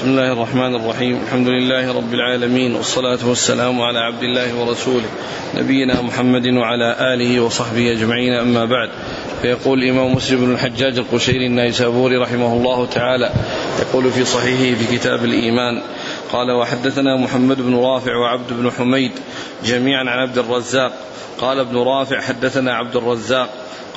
بسم الله الرحمن الرحيم. الحمد لله رب العالمين والصلاة والسلام على عبد الله ورسوله نبينا محمد وعلى آله وصحبه أجمعين. أما بعد فيقول الإمام مسلم بن الحجاج القشيري النيسابوري رحمه الله تعالى يقول في صحيحه في كتاب الإيمان قال وحدثنا محمد بن رافع وعبد بن حميد جميعا عن عبد الرزاق. قال ابن رافع حدثنا عبد الرزاق.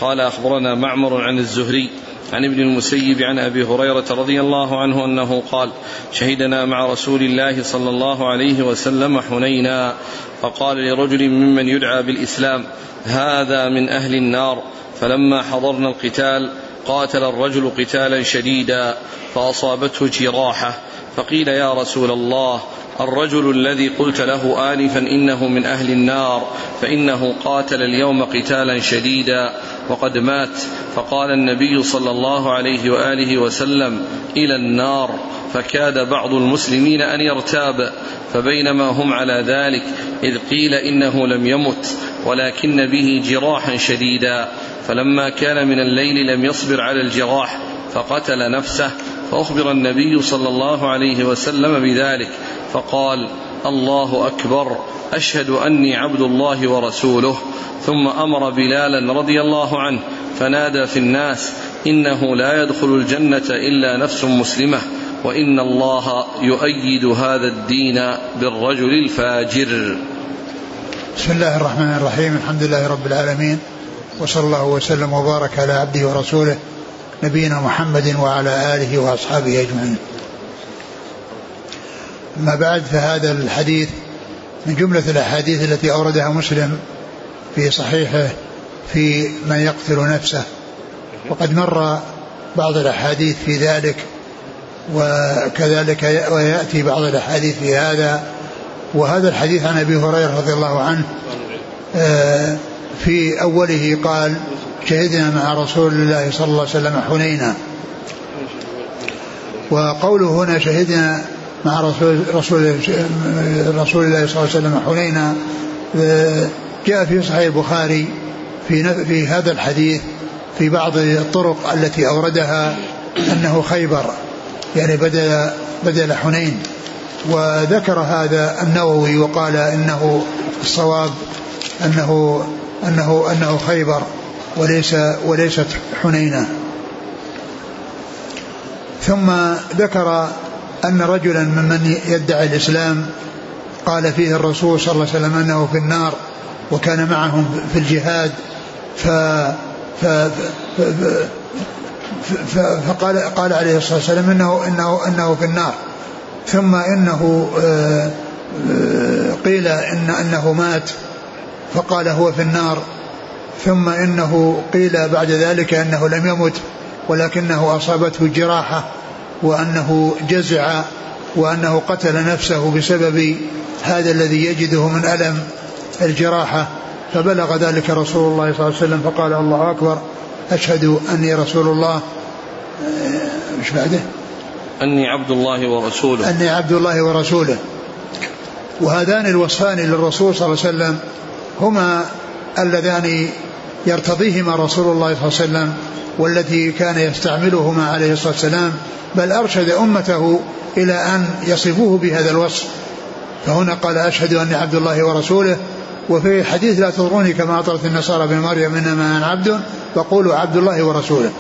قال أخبرنا معمر عن الزهري عن ابن المسيب عن أبي هريرة رضي الله عنه أنه قال شهدنا مع رسول الله صلى الله عليه وسلم حنينا. فقال لرجل ممن يدعى بالإسلام هذا من أهل النار. فلما حضرنا القتال قاتل الرجل قتالا شديدا فأصابته جراحة فقيل يا رسول الله الرجل الذي قلت له آنفا إنه من أهل النار فإنه قاتل اليوم قتالا شديدا وقد مات. فقال النبي صلى الله عليه وآله وسلم إلى النار فكاد بعض المسلمين أن يرتاب فبينما هم على ذلك إذ قيل إنه لم يمت ولكن به جراحا شديدا. فلما كان من الليل لم يصبر على الجراح فقتل نفسه فأخبر النبي صلى الله عليه وسلم بذلك فقال الله أكبر أشهد أني عبد الله ورسوله. ثم أمر بلالا رضي الله عنه فنادى في الناس إنه لا يدخل الجنة إلا نفس مسلمة وإن الله يؤيد هذا الدين بالرجل الفاجر. بسم الله الرحمن الرحيم الحمد لله رب العالمين وصلى الله وسلم وبارك على عبده ورسوله نبينا محمد وعلى آله وأصحابه أجمعين. أما بعد فهذا الحديث من جملة الأحاديث التي أوردها مسلم في صحيحه في من يقتل نفسه. وقد مر بعض الأحاديث في ذلك وكذلك ويأتي بعض الأحاديث في هذا. وهذا الحديث عن أبي هريرة رضي الله عنه آه، في أوله قال شهدنا مع رسول الله صلى الله عليه وسلم حنينا. وقوله هنا شهدنا مع رسول رسول رسول الله صلى الله عليه وسلم حنينا جاء في صحيح البخاري في في هذا الحديث في بعض الطرق التي أوردها أنه خيبر يعني بدل بدل حنين. وذكر هذا النووي وقال إنه الصواب أنه أنه أنه خيبر وليس وليست حنينة. ثم ذكر أن رجلا ممن يدعي الإسلام قال فيه الرسول صلى الله عليه وسلم أنه في النار وكان معهم في الجهاد ف, ف, فقال قال عليه الصلاة والسلام إنه, إنه, إنه في النار. ثم إنه آه، آه، قيل إن أنه مات. فقال هو في النار. ثم إنه قيل بعد ذلك أنه لم يمت ولكنه أصابته جراحة وأنه جزع وأنه قتل نفسه بسبب هذا الذي يجده من ألم الجراحة. فبلغ ذلك رسول الله صلى الله عليه وسلم فقال الله أكبر أشهد أني رسول الله. مش بعده؟ أني عبد الله ورسوله. أني عبد الله ورسوله. وهذان الوصفان للرسول صلى الله عليه وسلم هما اللذان يرتضيهما رسول الله صلى الله عليه وسلم والتي كان يستعملهما عليه الصلاة والسلام بل أرشد أمته إلى أن يصفوه بهذا الوصف. فهنا قال أشهد أني عبد الله ورسوله. وفي حديث لا تضروني كما أطرت النصارى بن مريم إنما أنا عبد. فقولوا عبد الله ورسوله.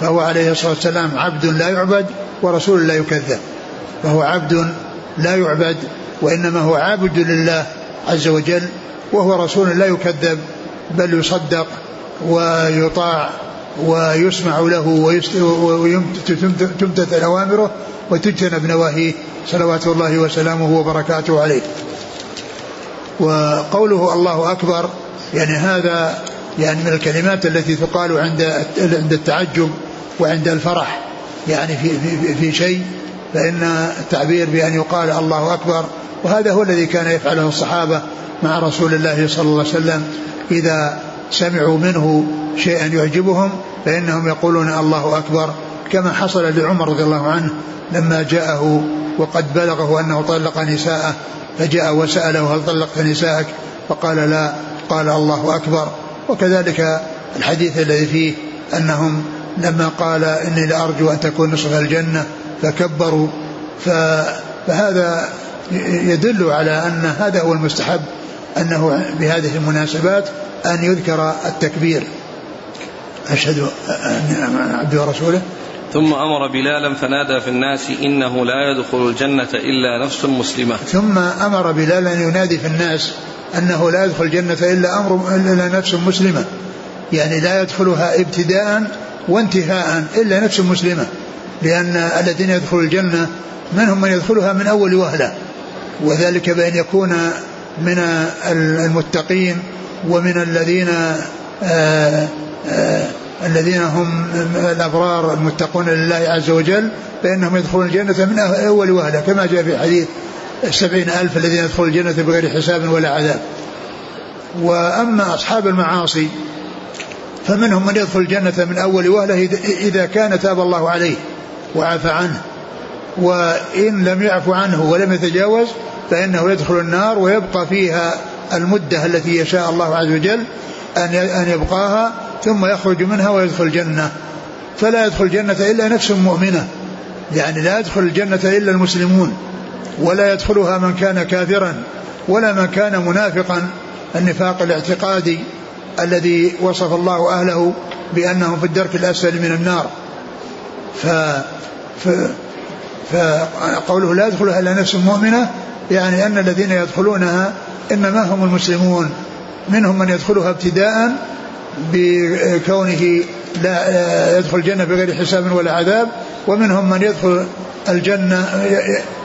فهو عليه الصلاة والسلام عبد لا يعبد ورسول لا يكذب. فهو عبد لا يعبد وإنما هو عابد لله عز وجل. وهو رسول لا يكذب بل يصدق ويطاع ويسمع له وتمتثل أوامره وتجتنب نواهيه. صلوات الله وسلامه وبركاته عليه. وقوله الله أكبر يعني هذا يعني من الكلمات التي تقال عند عند التعجب وعند الفرح يعني في في في شيء فإن التعبير بأن يقال الله أكبر وهذا هو الذي كان يفعله الصحابة مع رسول الله صلى الله عليه وسلم. إذا سمعوا منه شيئا يعجبهم فإنهم يقولون الله أكبر كما حصل لعمر رضي الله عنه لما جاءه وقد بلغه أنه طلق نساءه فجاء وسأله هل طلقت نساءك؟ فقال لا قال الله أكبر. وكذلك الحديث الذي فيه أنهم لما قال إني لأرجو أن تكون نصف الجنة فكبروا فهذا يدل على أن هذا هو المستحب أنه بهذه المناسبات أن يذكر التكبير. أشهد أن عبده ورسوله. ثم أمر بلالا فنادى في الناس إنه لا يدخل الجنة إلا نفس مسلمة. ثم أمر بلالا ينادي في الناس أنه لا يدخل الجنة إلا أمر إلا نفس مسلمة. يعني لا يدخلها ابتداء وانتهاء إلا نفس مسلمة. لأن الذين يدخلوا الجنة منهم من يدخلها من أول وهلة وذلك بأن يكون من المتقين ومن الذين آآ آه، آآ آه، الذين هم الأبرار المتقون لله عز وجل فإنهم يدخلون الجنة من أول وهلة كما جاء في حديث السبعين ألف الذين يدخلون الجنة بغير حساب ولا عذاب. وأما أصحاب المعاصي فمنهم من يدخل الجنة من أول وهلة إذا كان تاب الله عليه. وعفى عنه. وإن لم يعفو عنه ولم يتجاوز فإنه يدخل النار ويبقى فيها المدة التي يشاء الله عز وجل أن يبقاها ثم يخرج منها ويدخل الجنة. فلا يدخل الجنة إلا نفس مؤمنة. يعني لا يدخل الجنة إلا المسلمون. ولا يدخلها من كان كافرا ولا من كان منافقا. النفاق الاعتقادي الذي وصف الله أهله بأنهم في الدرك الأسفل من النار. ف, فقوله لا يدخلها إلا نفس مؤمنة يعني أن الذين يدخلونها إنما هم المسلمون. منهم من يدخلها ابتداء بكونه لا يدخل الجنة بغير حساب ولا عذاب ومنهم من يدخل الجنة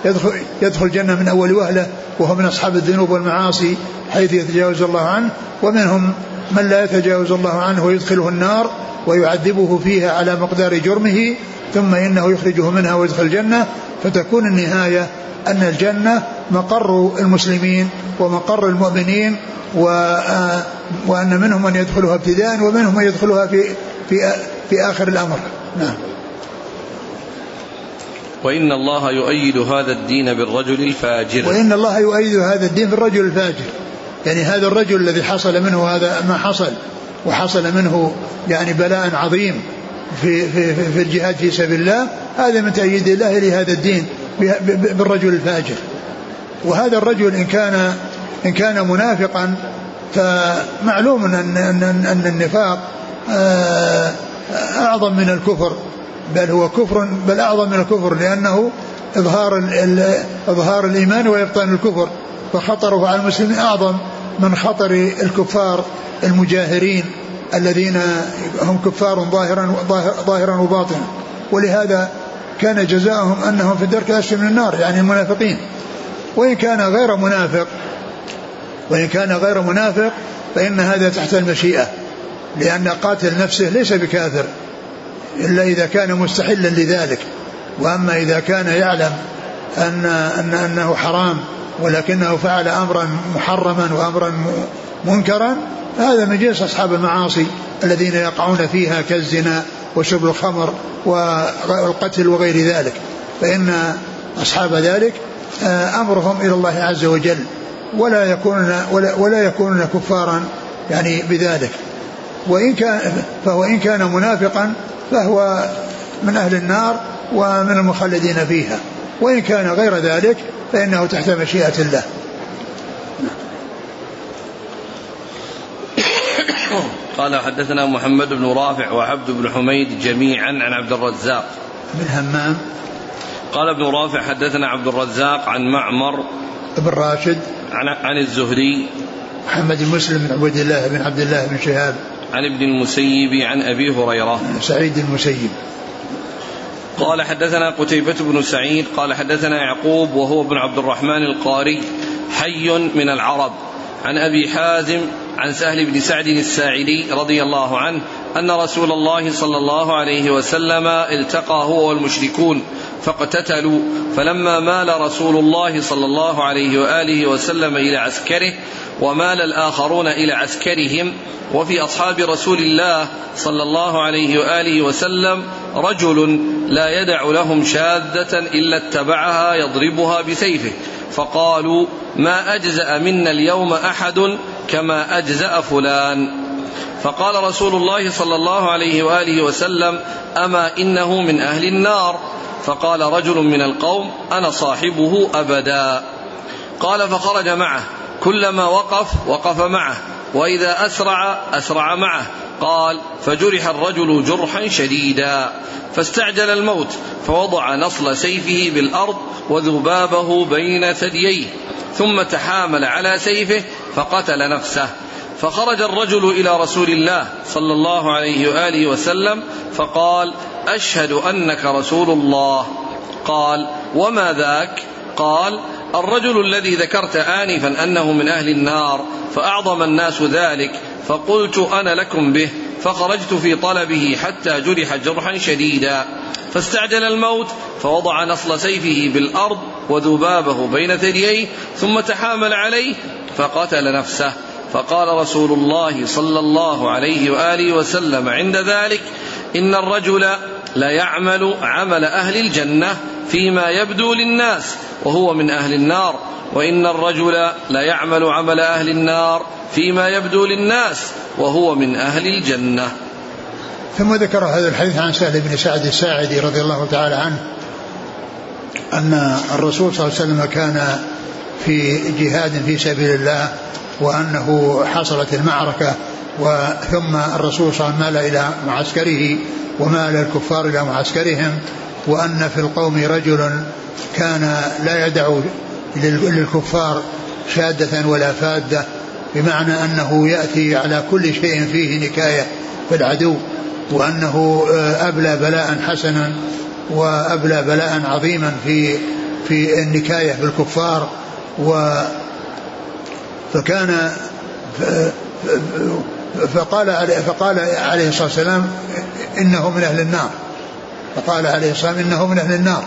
يدخل, يدخل الجنة من أول وهلة وهو من أصحاب الذنوب والمعاصي حيث يتجاوز الله عنه. ومنهم من لا يتجاوز الله عنه ويدخله النار ويعذبه فيها على مقدار جرمه ثم إنه يخرجه منها ويدخل الجنة. فتكون النهاية أن الجنة مقر المسلمين ومقر المؤمنين وأن منهم من يدخلها ابتداء ومنهم من يدخلها في في في آخر الأمر. نعم. وإن الله يؤيد هذا الدين بالرجل الفاجر. وإن الله يؤيد هذا الدين بالرجل الفاجر. يعني هذا الرجل الذي حصل منه هذا ما حصل وحصل منه يعني بلاء عظيم في في في الجهاد في سبيل الله هذا من تأييد الله لهذا الدين بالرجل الفاجر. وهذا الرجل إن كان إن كان منافقا فمعلوم أن أن أن النفاق آه، أعظم من الكفر. بل هو كفر بل أعظم من الكفر لأنه إظهار إظهار الإيمان وإبطان الكفر فخطره على المسلمين أعظم من خطر الكفار المجاهرين الذين هم كفار ظاهرا ظاهرا وباطنا. ولهذا كان جزاؤهم أنهم في الدرك الأسفل من النار يعني المنافقين. وإن كان غير منافق وإن كان غير منافق فإن هذا تحت المشيئة لأن قاتل نفسه ليس بكافر. إلا إذا كان مستحلا لذلك. وأما إذا كان يعلم أن, أن أنه حرام ولكنه فعل أمرا محرما وأمرا منكرا فهذا من جنس أصحاب المعاصي الذين يقعون فيها كالزنا وشرب الخمر والقتل وغير ذلك. فإن أصحاب ذلك آه، أمرهم إلى الله عز وجل ولا يكونون ولا, ولا يكونون كفارا يعني بذلك. وإن كان فهو إن كان منافقا فهو من أهل النار ومن المخلدين فيها. وإن كان غير ذلك فإنه تحت مشيئة الله. قال حدثنا محمد بن رافع وعبد بن حميد جميعا عن عبد الرزاق. بن همام. قال ابن رافع حدثنا عبد الرزاق عن معمر بن راشد. عن عن الزهري. محمد بن مسلم بن عبد الله بن عبد الله بن شهاب. عن ابن المسيب عن أبي هريرة. سعيد المسيب. قال حدثنا قتيبة بن سعيد قال حدثنا يعقوب وهو ابن عبد الرحمن القاري حي من العرب. عن أبي حازم عن سهل بن سعد الساعدي رضي الله عنه أن رسول الله صلى الله عليه وسلم التقى هو والمشركون. فاقتتلوا. فلما مال رسول الله صلى الله عليه وآله وسلم إلى عسكره ومال الآخرون إلى عسكرهم وفي أصحاب رسول الله صلى الله عليه وآله وسلم رجل لا يدع لهم شاذة إلا اتبعها يضربها بسيفه. فقالوا ما أجزأ منا اليوم أحد كما أجزأ فلان. فقال رسول الله صلى الله عليه وآله وسلم أما إنه من أهل النار. فقال رجل من القوم أنا صاحبه أبدا. قال فخرج معه. كلما وقف وقف معه. وإذا أسرع أسرع معه. قال فجرح الرجل جرحا شديدا. فاستعجل الموت فوضع نصل سيفه بالأرض وذبابه بين ثدييه. ثم تحامل على سيفه فقتل نفسه. فخرج الرجل إلى رسول الله صلى الله عليه وآله وسلم فقال أشهد أنك رسول الله. قال وما ذاك؟ قال الرجل الذي ذكرت انفا أنه من أهل النار فأعظم الناس ذلك فقلت أنا لكم به فخرجت في طلبه حتى جرح جرحا شديدا. فاستعجل الموت فوضع نصل سيفه بالأرض وذبابه بين ثدييه ثم تحامل عليه فقتل نفسه. فقال رسول الله صلى الله عليه وآله وسلم عند ذلك إن الرجل ليعمل عمل أهل الجنة فيما يبدو للناس وهو من أهل النار وإن الرجل ليعمل عمل أهل النار فيما يبدو للناس وهو من أهل الجنة. ثم ذكر هذا الحديث عن سهل بن سعد الساعدي رضي الله تعالى عنه أن الرسول صلى الله عليه وسلم كان في جهاد في سبيل الله وأنه حصلت المعركة وثم الرسول صلى الله عليه وسلم مال إلى معسكره ومال الكفار إلى معسكرهم وأن في القوم رجل كان لا يدع للكفار شادة ولا فادة بمعنى أنه يأتي على كل شيء فيه نكاية في العدو وأنه آه، أبلى بلاء حسنا وأبلى بلاء عظيما في في النكاية بالكفار و فكان فقال فقال عليه الصلاة والسلام إنه من أهل النار. فقال عليه الصلاة والسلام إنه من أهل النار.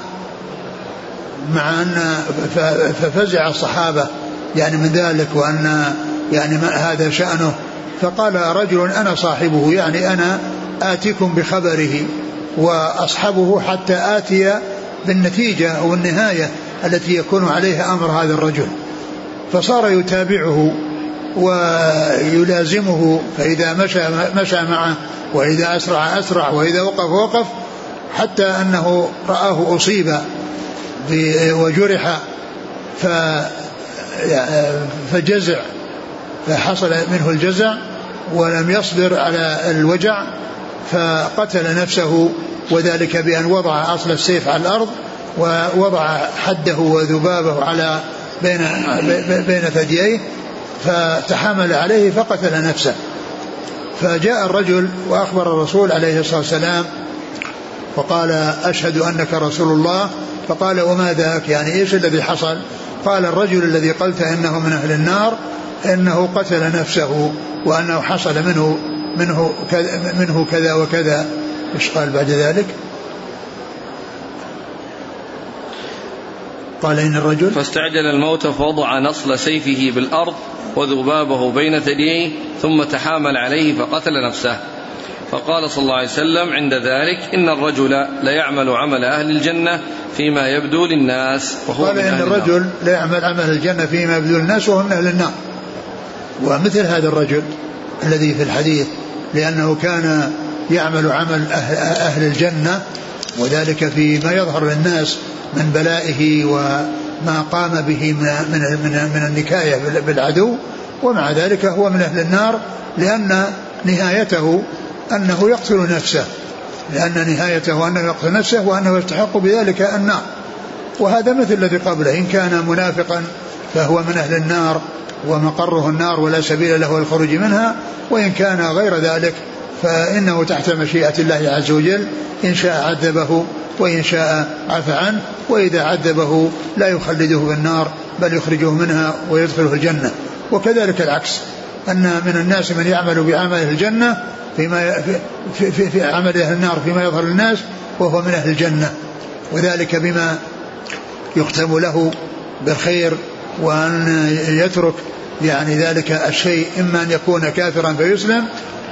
مع أن ففزع الصحابة يعني من ذلك وأن يعني ما هذا شأنه. فقال رجل أنا صاحبه يعني أنا آتيكم بخبره وأصحبه حتى آتي بالنتيجة أو النهاية التي يكون عليها أمر هذا الرجل. فصار يتابعه ويلازمه فإذا مشى مشى معه وإذا أسرع أسرع وإذا وقف وقف حتى أنه رآه أصيب وجرح فجزع فحصل منه الجزع ولم يصبر على الوجع فقتل نفسه وذلك بأن وضع أصل السيف على الأرض ووضع حده وذبابه على بين بين ثدييه فتحمل عليه فقتل نفسه. فجاء الرجل وأخبر الرسول عليه الصلاة والسلام وقال أشهد أنك رسول الله. فقال وما ذاك يعني إيش الذي حصل؟ قال الرجل الذي قلت إنه من أهل النار إنه قتل نفسه وأنه حصل منه منه كذا منه كذا وكذا. إيش قال بعد ذلك؟ قال إن الرجل؟ فاستعجل الموت فوضع نصل سيفه بالأرض وذبابه بين ثدييه ثم تحامل عليه فقتل نفسه. فقال صلى الله عليه وسلم عند ذلك إن الرجل ليعمل عمل أهل الجنة فيما يبدو للناس وهو قال إن الرجل ليعمل عمل الجنة فيما يبدو للناس وهو من أهل النار. ومثل هذا الرجل الذي في الحديث لأنه كان يعمل عمل أهل, أهل الجنة وذلك فيما يظهر للناس من بلائه وما قام به من من من, النكاية بالعدو ومع ذلك هو من أهل النار لأن نهايته أنه يقتل نفسه لأن نهايته أنه يقتل نفسه وأنه يستحق بذلك النار. وهذا مثل الذي قبله إن كان منافقا فهو من أهل النار ومقره النار ولا سبيل له الخروج منها وإن كان غير ذلك فإنه تحت مشيئة الله عز وجل إن شاء عذبه وإن شاء عفى عنه وإذا عذبه لا يخلده في النار بل يخرجه منها ويدخله الجنة. وكذلك العكس أن من الناس من يعمل بعمل الجنة فيما في, في, في عمل أهل النار فيما يظهر للناس وهو من أهل الجنة. وذلك بما يختم له بالخير وأن يترك يعني ذلك الشيء إما أن يكون كافرا فيسلم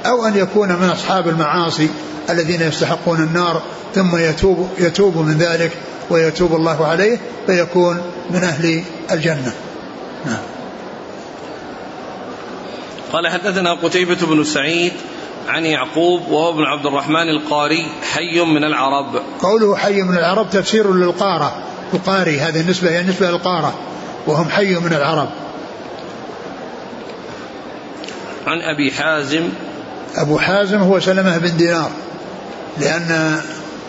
أو أن يكون من أصحاب المعاصي الذين يستحقون النار ثم يتوب يتوب من ذلك ويتوب الله عليه فيكون من أهل الجنة. نعم. قال حدثنا قتيبة بن سعيد عن يعقوب وهو ابن عبد الرحمن القاري حي من العرب. قوله حي من العرب تفسير للقارة. القاري هذه النسبة هي النسبة للقارة. وهم حي من العرب. عن أبي حازم أبو حازم هو سلمة بن دينار. لأن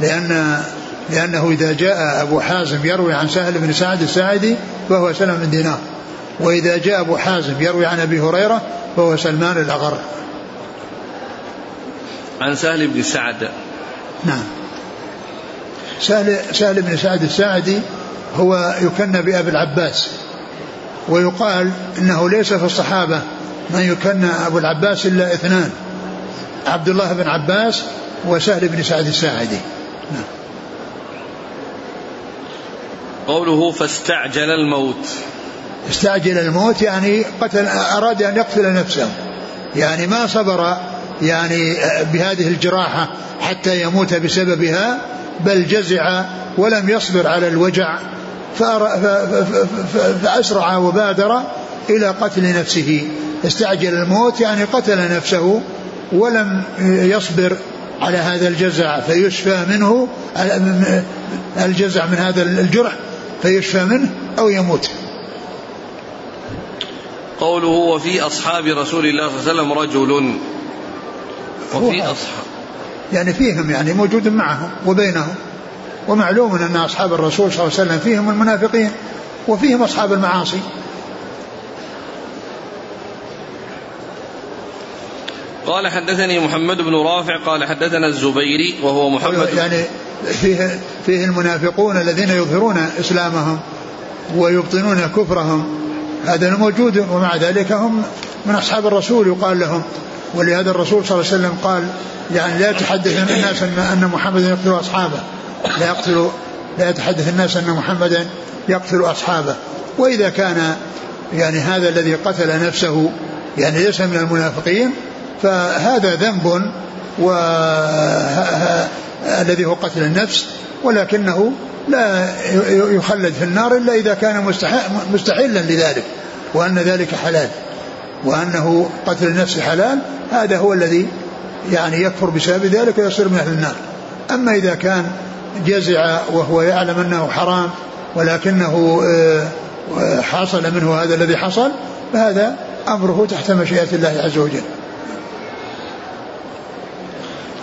لأن لأنه إذا جاء أبو حازم يروي عن سهل بن سعد الساعدي فهو سلمة بن دينار. وإذا جاء أبو حازم يروي عن أبي هريرة فهو سلمان الأغر. عن سهل بن سعد. نعم. سهل, سهل بن سعد الساعدي هو يكنى بأبي العباس. ويقال إنه ليس في الصحابة من يكنى أبو العباس إلا اثنان. عبد الله بن عباس وسهل بن سعد الساعدي. نعم. قوله فاستعجل الموت. استعجل الموت يعني قتل أراد أن يقتل نفسه. يعني ما صبر يعني بهذه الجراحة حتى يموت بسببها بل جزع ولم يصبر على الوجع فأسرع وبادر إلى قتل نفسه. استعجل الموت يعني قتل نفسه. ولم يصبر على هذا الجزع فيشفى منه الجزع من هذا الجرح فيشفى منه أو يموت. قوله وفي أصحاب رسول الله صلى الله عليه وسلم رجل. وفي أصحاب يعني فيهم يعني موجود معهم وبينهم ومعلوم أن أصحاب الرسول صلى الله عليه وسلم فيهم المنافقين وفيهم أصحاب المعاصي. قال حدثني محمد بن رافع قال حدثنا الزبيري وهو محمد يعني فيه فيه المنافقون الذين يظهرون إسلامهم ويبطنون كفرهم. هذا موجود ومع ذلك هم من أصحاب الرسول يقال لهم. ولهذا الرسول صلى الله عليه وسلم قال يعني لا يتحدث الناس أن محمدا يقتل أصحابه. لا يقتل لا يتحدث الناس أن محمدا يقتل أصحابه. وإذا كان يعني هذا الذي قتل نفسه يعني ليس من المنافقين فهذا ذنب و الذي هو قتل النفس ولكنه لا يخلد في النار إلا إذا كان مستحلا لذلك وأن ذلك حلال وأنه قتل النفس حلال هذا هو الذي يعني يكفر بسبب ذلك ويصير من أهل النار أما إذا كان جزع وهو يعلم أنه حرام ولكنه آه، حصل منه هذا الذي حصل فهذا أمره تحت مشيئة الله عز وجل.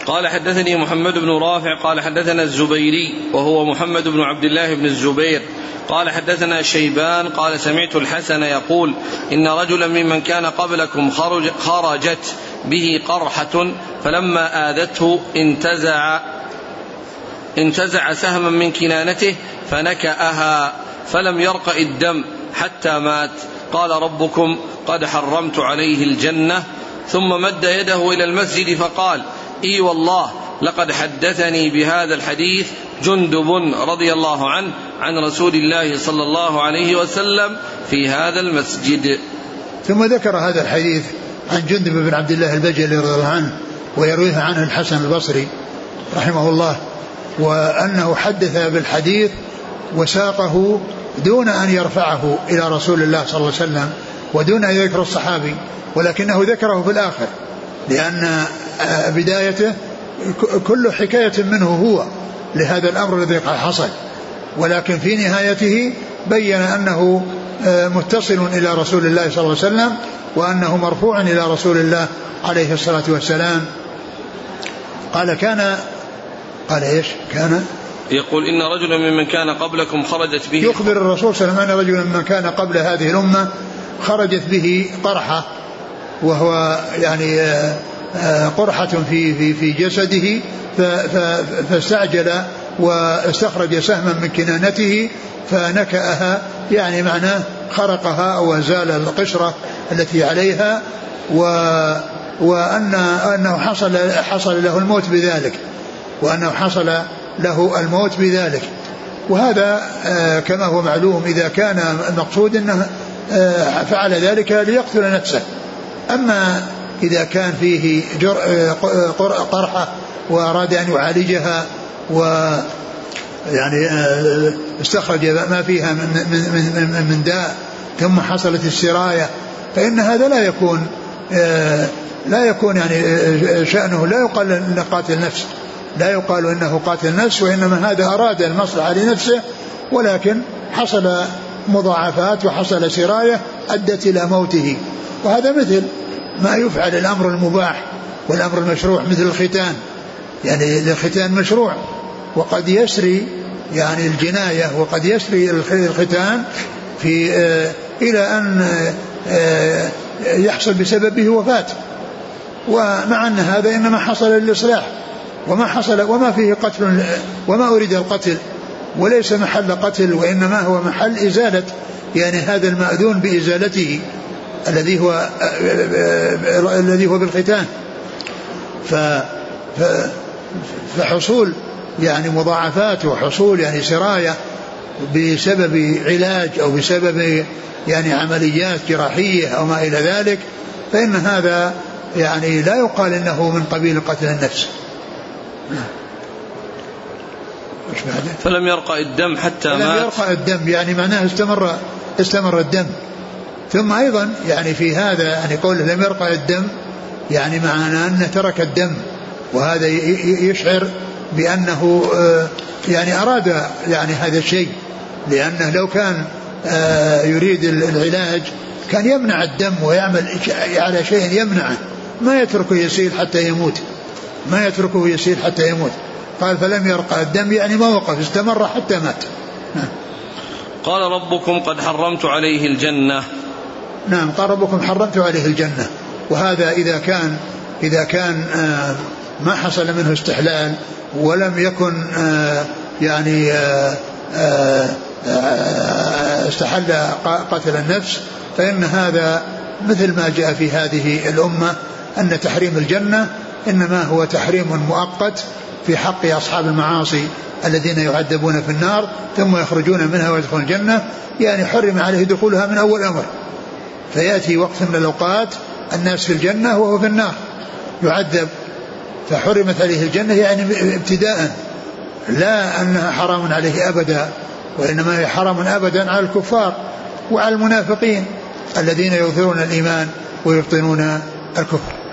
قال حدثني محمد بن رافع قال حدثنا الزبيري وهو محمد بن عبد الله بن الزبير. قال حدثنا شيبان قال سمعت الحسن يقول إن رجلا ممن كان قبلكم خرج خرجت به قرحة فلما آذته انتزع انتزع سهما من كنانته فنكأها فلم يرق الدم حتى مات. قال ربكم قد حرمت عليه الجنة. ثم مد يده إلى المسجد فقال إي والله لقد حدثني بهذا الحديث جندب رضي الله عنه عن رسول الله صلى الله عليه وسلم في هذا المسجد. ثم ذكر هذا الحديث عن جندب بن عبد الله البجلي رضي الله عنه ويرويه عنه الحسن البصري رحمه الله وأنه حدث بالحديث وساقه دون أن يرفعه إلى رسول الله صلى الله عليه وسلم ودون أن يذكر الصحابي ولكنه ذكره في الآخر لأن بدايته كل حكاية منه هو لهذا الأمر الذي حصل. ولكن في نهايته بين أنه متصل إلى رسول الله صلى الله عليه وسلم وأنه مرفوع إلى رسول الله عليه الصلاة والسلام. قال كان قال إيش؟ كان يقول إن رجلا ممن كان قبلكم خرجت به يخبر الرسول صلى الله عليه وسلم أن رجلا ممن كان قبل هذه الأمة خرجت به قرحة وهو يعني آه، آه، قرحة في في في جسده فاستعجل واستخرج سهما من كنانته فنكأها يعني معناه خرقها أو أزال القشرة التي عليها و وأن أنه حصل حصل له الموت بذلك وأنه حصل له الموت بذلك. وهذا آه، كما هو معلوم إذا كان المقصود أنه آه، فعل ذلك ليقتل نفسه. أما إذا كان فيه آه، قرحة وأراد أن يعالجها و يعني استخرج ما فيها من من من, من داء ثم حصلت السرايه فإن هذا لا يكون لا يكون يعني شأنه لا يقال لقاتل نفس لا يقال إنه قاتل نفس وإنما هذا أراد المصلحة لنفسه ولكن حصل مضاعفات وحصل سرايه أدت إلى موته وهذا مثل. ما يفعل الأمر المباح والأمر المشروع مثل الختان. يعني الختان مشروع وقد يسري يعني الجناية وقد يسري الختان في آه إلى أن آه يحصل بسببه وفاه ومع أن هذا إنما حصل للإصلاح. وما حصل وما فيه قتل وما أريد القتل. وليس محل قتل وإنما هو محل إزالة. يعني هذا المأذون بإزالته. الذي هو الذي هو بالختان ف فحصول يعني مضاعفات وحصول يعني سرايه بسبب علاج أو بسبب يعني عمليات جراحية أو ما إلى ذلك فإن هذا يعني لا يقال إنه من قبيل قتل النفس. فلم يرقى الدم حتى فلم مات. يرقى الدم يعني معناه استمر استمر الدم. ثم أيضا يعني في هذا يعني قول لم يرقى الدم يعني معناه انه ترك الدم وهذا يشعر بأنه يعني أراد يعني هذا الشيء لأنه لو كان يريد العلاج كان يمنع الدم ويعمل على شيء يمنعه ما يتركه يسيل حتى يموت ما يتركه يسيل حتى يموت قال فلم يرقى الدم يعني ما وقف استمر حتى مات. قال ربكم قد حرمت عليه الجنة نعم قال ربكم حرمت عليه الجنة. وهذا إذا كان إذا كان آه ما حصل منه استحلال ولم يكن آه يعني آه استحل قتل النفس فإن هذا مثل ما جاء في هذه الأمة أن تحريم الجنة إنما هو تحريم مؤقت في حق أصحاب المعاصي الذين يعذبون في النار ثم يخرجون منها ويدخلون الجنة. يعني حرم عليه دخولها من أول أمر. فيأتي وقت من الأوقات الناس في الجنة وهو في النار. يعذب. فحرمت عليه الجنة يعني ابتداء. لا أنها حرام عليه أبدا وإنما هي حرام أبدا على الكفار وعلى المنافقين الذين يظهرون الإيمان ويبطنون الكفر.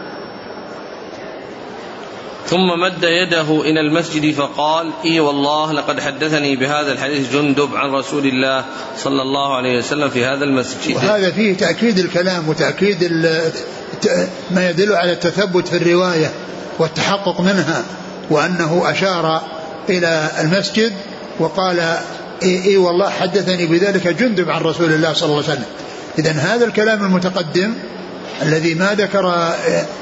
ثم مد يده إلى المسجد فقال إي والله لقد حدثني بهذا الحديث جندب عن رسول الله صلى الله عليه وسلم في هذا المسجد. وهذا فيه تأكيد الكلام وتأكيد ما يدل على التثبت في الرواية والتحقق منها وأنه أشار إلى المسجد وقال إي, والله حدثني بذلك جندب عن رسول الله صلى الله عليه وسلم. إذا هذا الكلام المتقدم الذي ما ذكر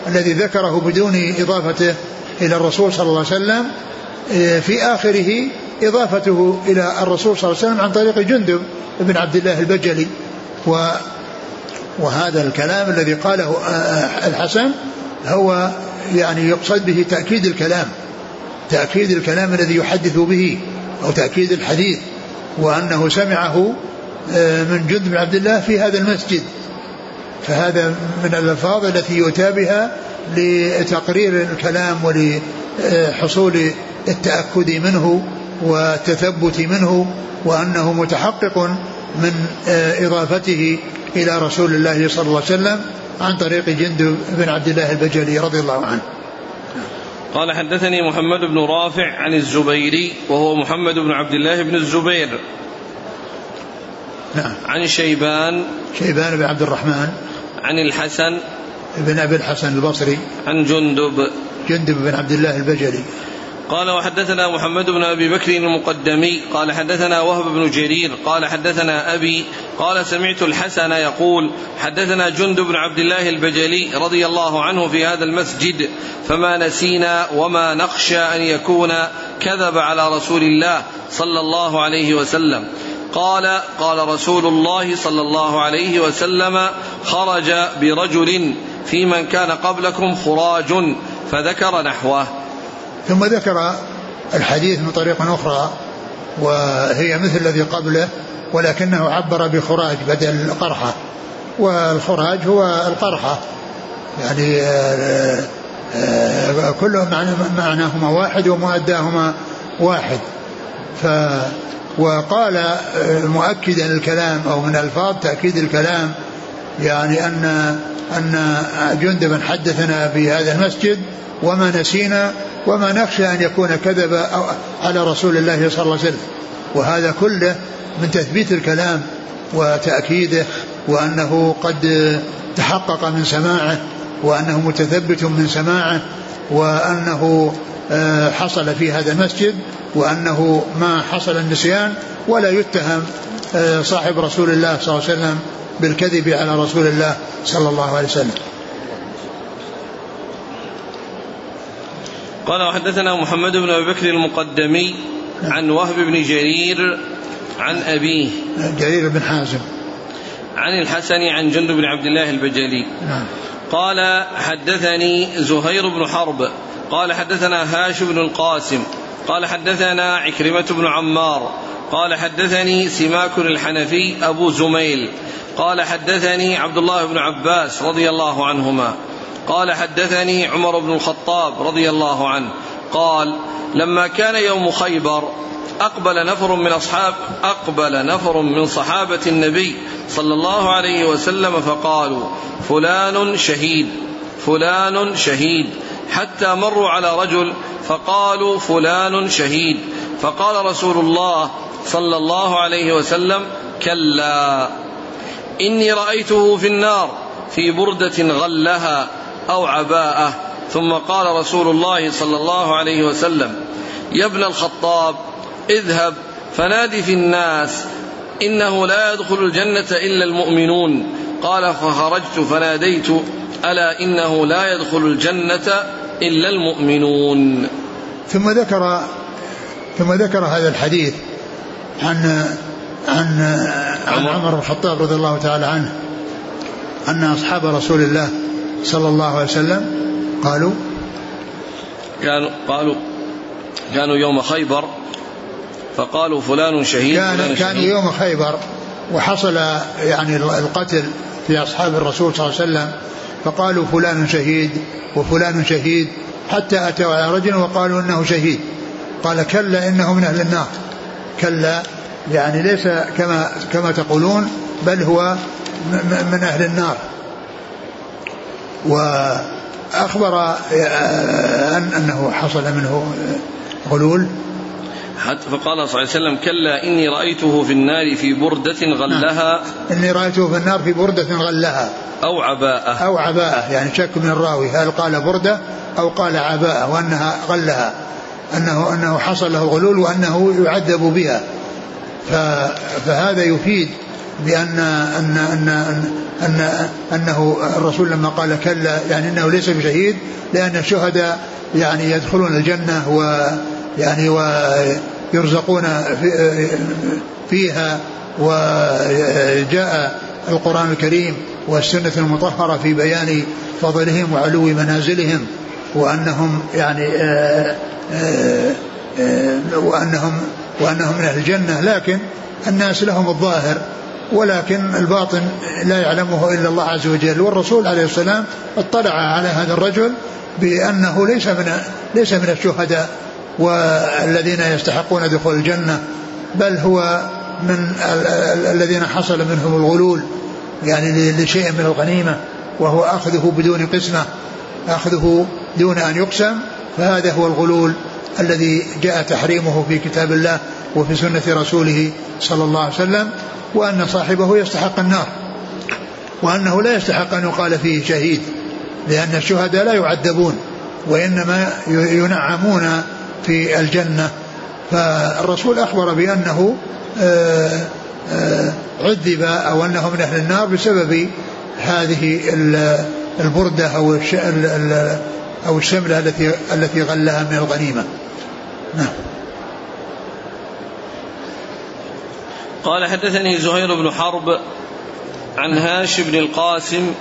الذي ذكره بدون إضافته إلى الرسول صلى الله عليه وسلم في آخره إضافته إلى الرسول صلى الله عليه وسلم عن طريق جندب بن عبد الله البجلي. و وهذا الكلام الذي قاله الحسن هو يعني يقصد به تأكيد الكلام تأكيد الكلام الذي يحدث به أو تأكيد الحديث وأنه سمعه من جند بن عبد الله في هذا المسجد. فهذا من الألفاظ التي يؤتى بها لتقرير الكلام ولحصول التأكد منه والتثبت منه وأنه متحقق من إضافته إلى رسول الله صلى الله عليه وسلم عن طريق جند بن عبد الله البجلي رضي الله عنه. قال حدثني محمد بن رافع عن الزبيري وهو محمد بن عبد الله بن الزبير نعم. عن شيبان. شيبان بن عبد الرحمن. عن الحسن. بن أبي الحسن البصري. عن جندب. جندب بن عبد الله البجلي. قال وحدثنا محمد بن أبي بكر المقدمي. قال حدثنا وهب بن جرير. قال حدثنا أبي. قال سمعت الحسن يقول حدثنا جند بن عبد الله البجلي رضي الله عنه في هذا المسجد. فما نسينا وما نخشى أن يكون كذب على رسول الله صلى الله عليه وسلم. قال قال رسول الله صلى الله عليه وسلم خرج برجل في من كان قبلكم خراج فذكر نحوه. ثم ذكر الحديث من طريق أخرى وهي مثل الذي قبله ولكنه عبر بخراج بدل القرحة. والخراج هو القرحة. يعني آه، آه، كل معناهما واحد ومؤداهما واحد. ف وقال آه، مؤكدا الكلام أو من ألفاظ تأكيد الكلام يعني أن أن جندبا حدثنا في هذا المسجد وما نسينا وما نخشى أن يكون كذب على رسول الله صلى الله عليه وسلم. وهذا كله من تثبيت الكلام وتأكيده وأنه قد تحقق من سماعه وأنه متثبت من سماعه وأنه آه، حصل في هذا المسجد وأنه ما حصل النسيان ولا يتهم آه، صاحب رسول الله صلى الله عليه وسلم بالكذب على رسول الله صلى الله عليه وسلم. قال وحدثنا محمد بن أبي بكر المقدمي عن وهب بن جرير عن أبيه. جرير بن حازم. عن الحسن عن جند بن عبد الله البجلي. نعم. قال حدثني زهير بن حرب قال حدثنا هاش بن القاسم قال حدثنا عكرمة بن عمار قال حدثني سماك الحنفي أبو زميل قال حدثني عبد الله بن عباس رضي الله عنهما قال حدثني عمر بن الخطاب رضي الله عنه قال لما كان يوم خيبر أقبل نفر من أصحاب أقبل نفر من صحابة النبي صلى الله عليه وسلم فقالوا فلان شهيد فلان شهيد حتى مروا على رجل فقالوا فلان شهيد. فقال رسول الله صلى الله عليه وسلم كلا إني رأيته في النار في بردة غلها أو عباءة. ثم قال رسول الله صلى الله عليه وسلم يا ابن الخطاب اذهب فنادي في الناس إنه لا يدخل الجنة إلا المؤمنون. قال فخرجت فناديت ألا إنه لا يدخل الجنة إلا المؤمنون. ثم ذكر ثم ذكر هذا الحديث عن عن عن عمر. بن الخطاب رضي الله تعالى عنه أن أصحاب رسول الله صلى الله عليه وسلم قالوا كانوا قالوا كانوا يوم خيبر فقالوا فلان شهيد كان فلان كانوا يوم خيبر وحصل يعني القتل في أصحاب الرسول صلى الله عليه وسلم فقالوا فلان شهيد وفلان شهيد حتى أتوا على رجل وقالوا إنه شهيد. قال كلا إنه من أهل النار. كلا يعني ليس كما كما تقولون بل هو من أهل النار. وأخبر آه، أنه حصل منه غلول. حتى فقال صلى الله عليه وسلم كلا إني رأيته في النار في بردة غلها. نعم. إني رأيته في النار في بردة غلها. أو عباءة. أو عباءة يعني شك من الراوي. هل قال بردة أو قال عباءة وأنها غلها. أنه أنه حصل له الغلول وأنه يعذب بها. فهذا يفيد بأن أن أن أن, أن أنه الرسول لما قال كلا يعني أنه ليس بشهيد لأن الشهداء يعني يدخلون الجنة و يعني ويرزقون فيها وجاء القرآن الكريم والسنة المطهرة في بيان فضلهم وعلو منازلهم وأنهم يعني آآ آآ آآ وأنهم وأنهم من أهل الجنة. لكن الناس لهم الظاهر ولكن الباطن لا يعلمه إلا الله عز وجل. والرسول عليه السلام اطلع على هذا الرجل بأنه ليس من ليس من الشهداء. والذين يستحقون دخول الجنة بل هو من الذين حصل منهم الغلول يعني لشيء من الغنيمة وهو أخذه بدون قسمة أخذه دون أن يقسم فهذا هو الغلول الذي جاء تحريمه في كتاب الله وفي سنة رسوله صلى الله عليه وسلم وأن صاحبه يستحق النار وأنه لا يستحق أن يقال فيه شهيد لأن الشهداء لا يعذبون وإنما ينعمون في الجنة. فالرسول أخبر بأنه آه، آه، عذب أو أنه من أهل النار بسبب هذه البردة أو أو الشملة التي التي غلها من الغنيمة. نعم. قال حدثني زهير بن حرب عن هاش بن القاسم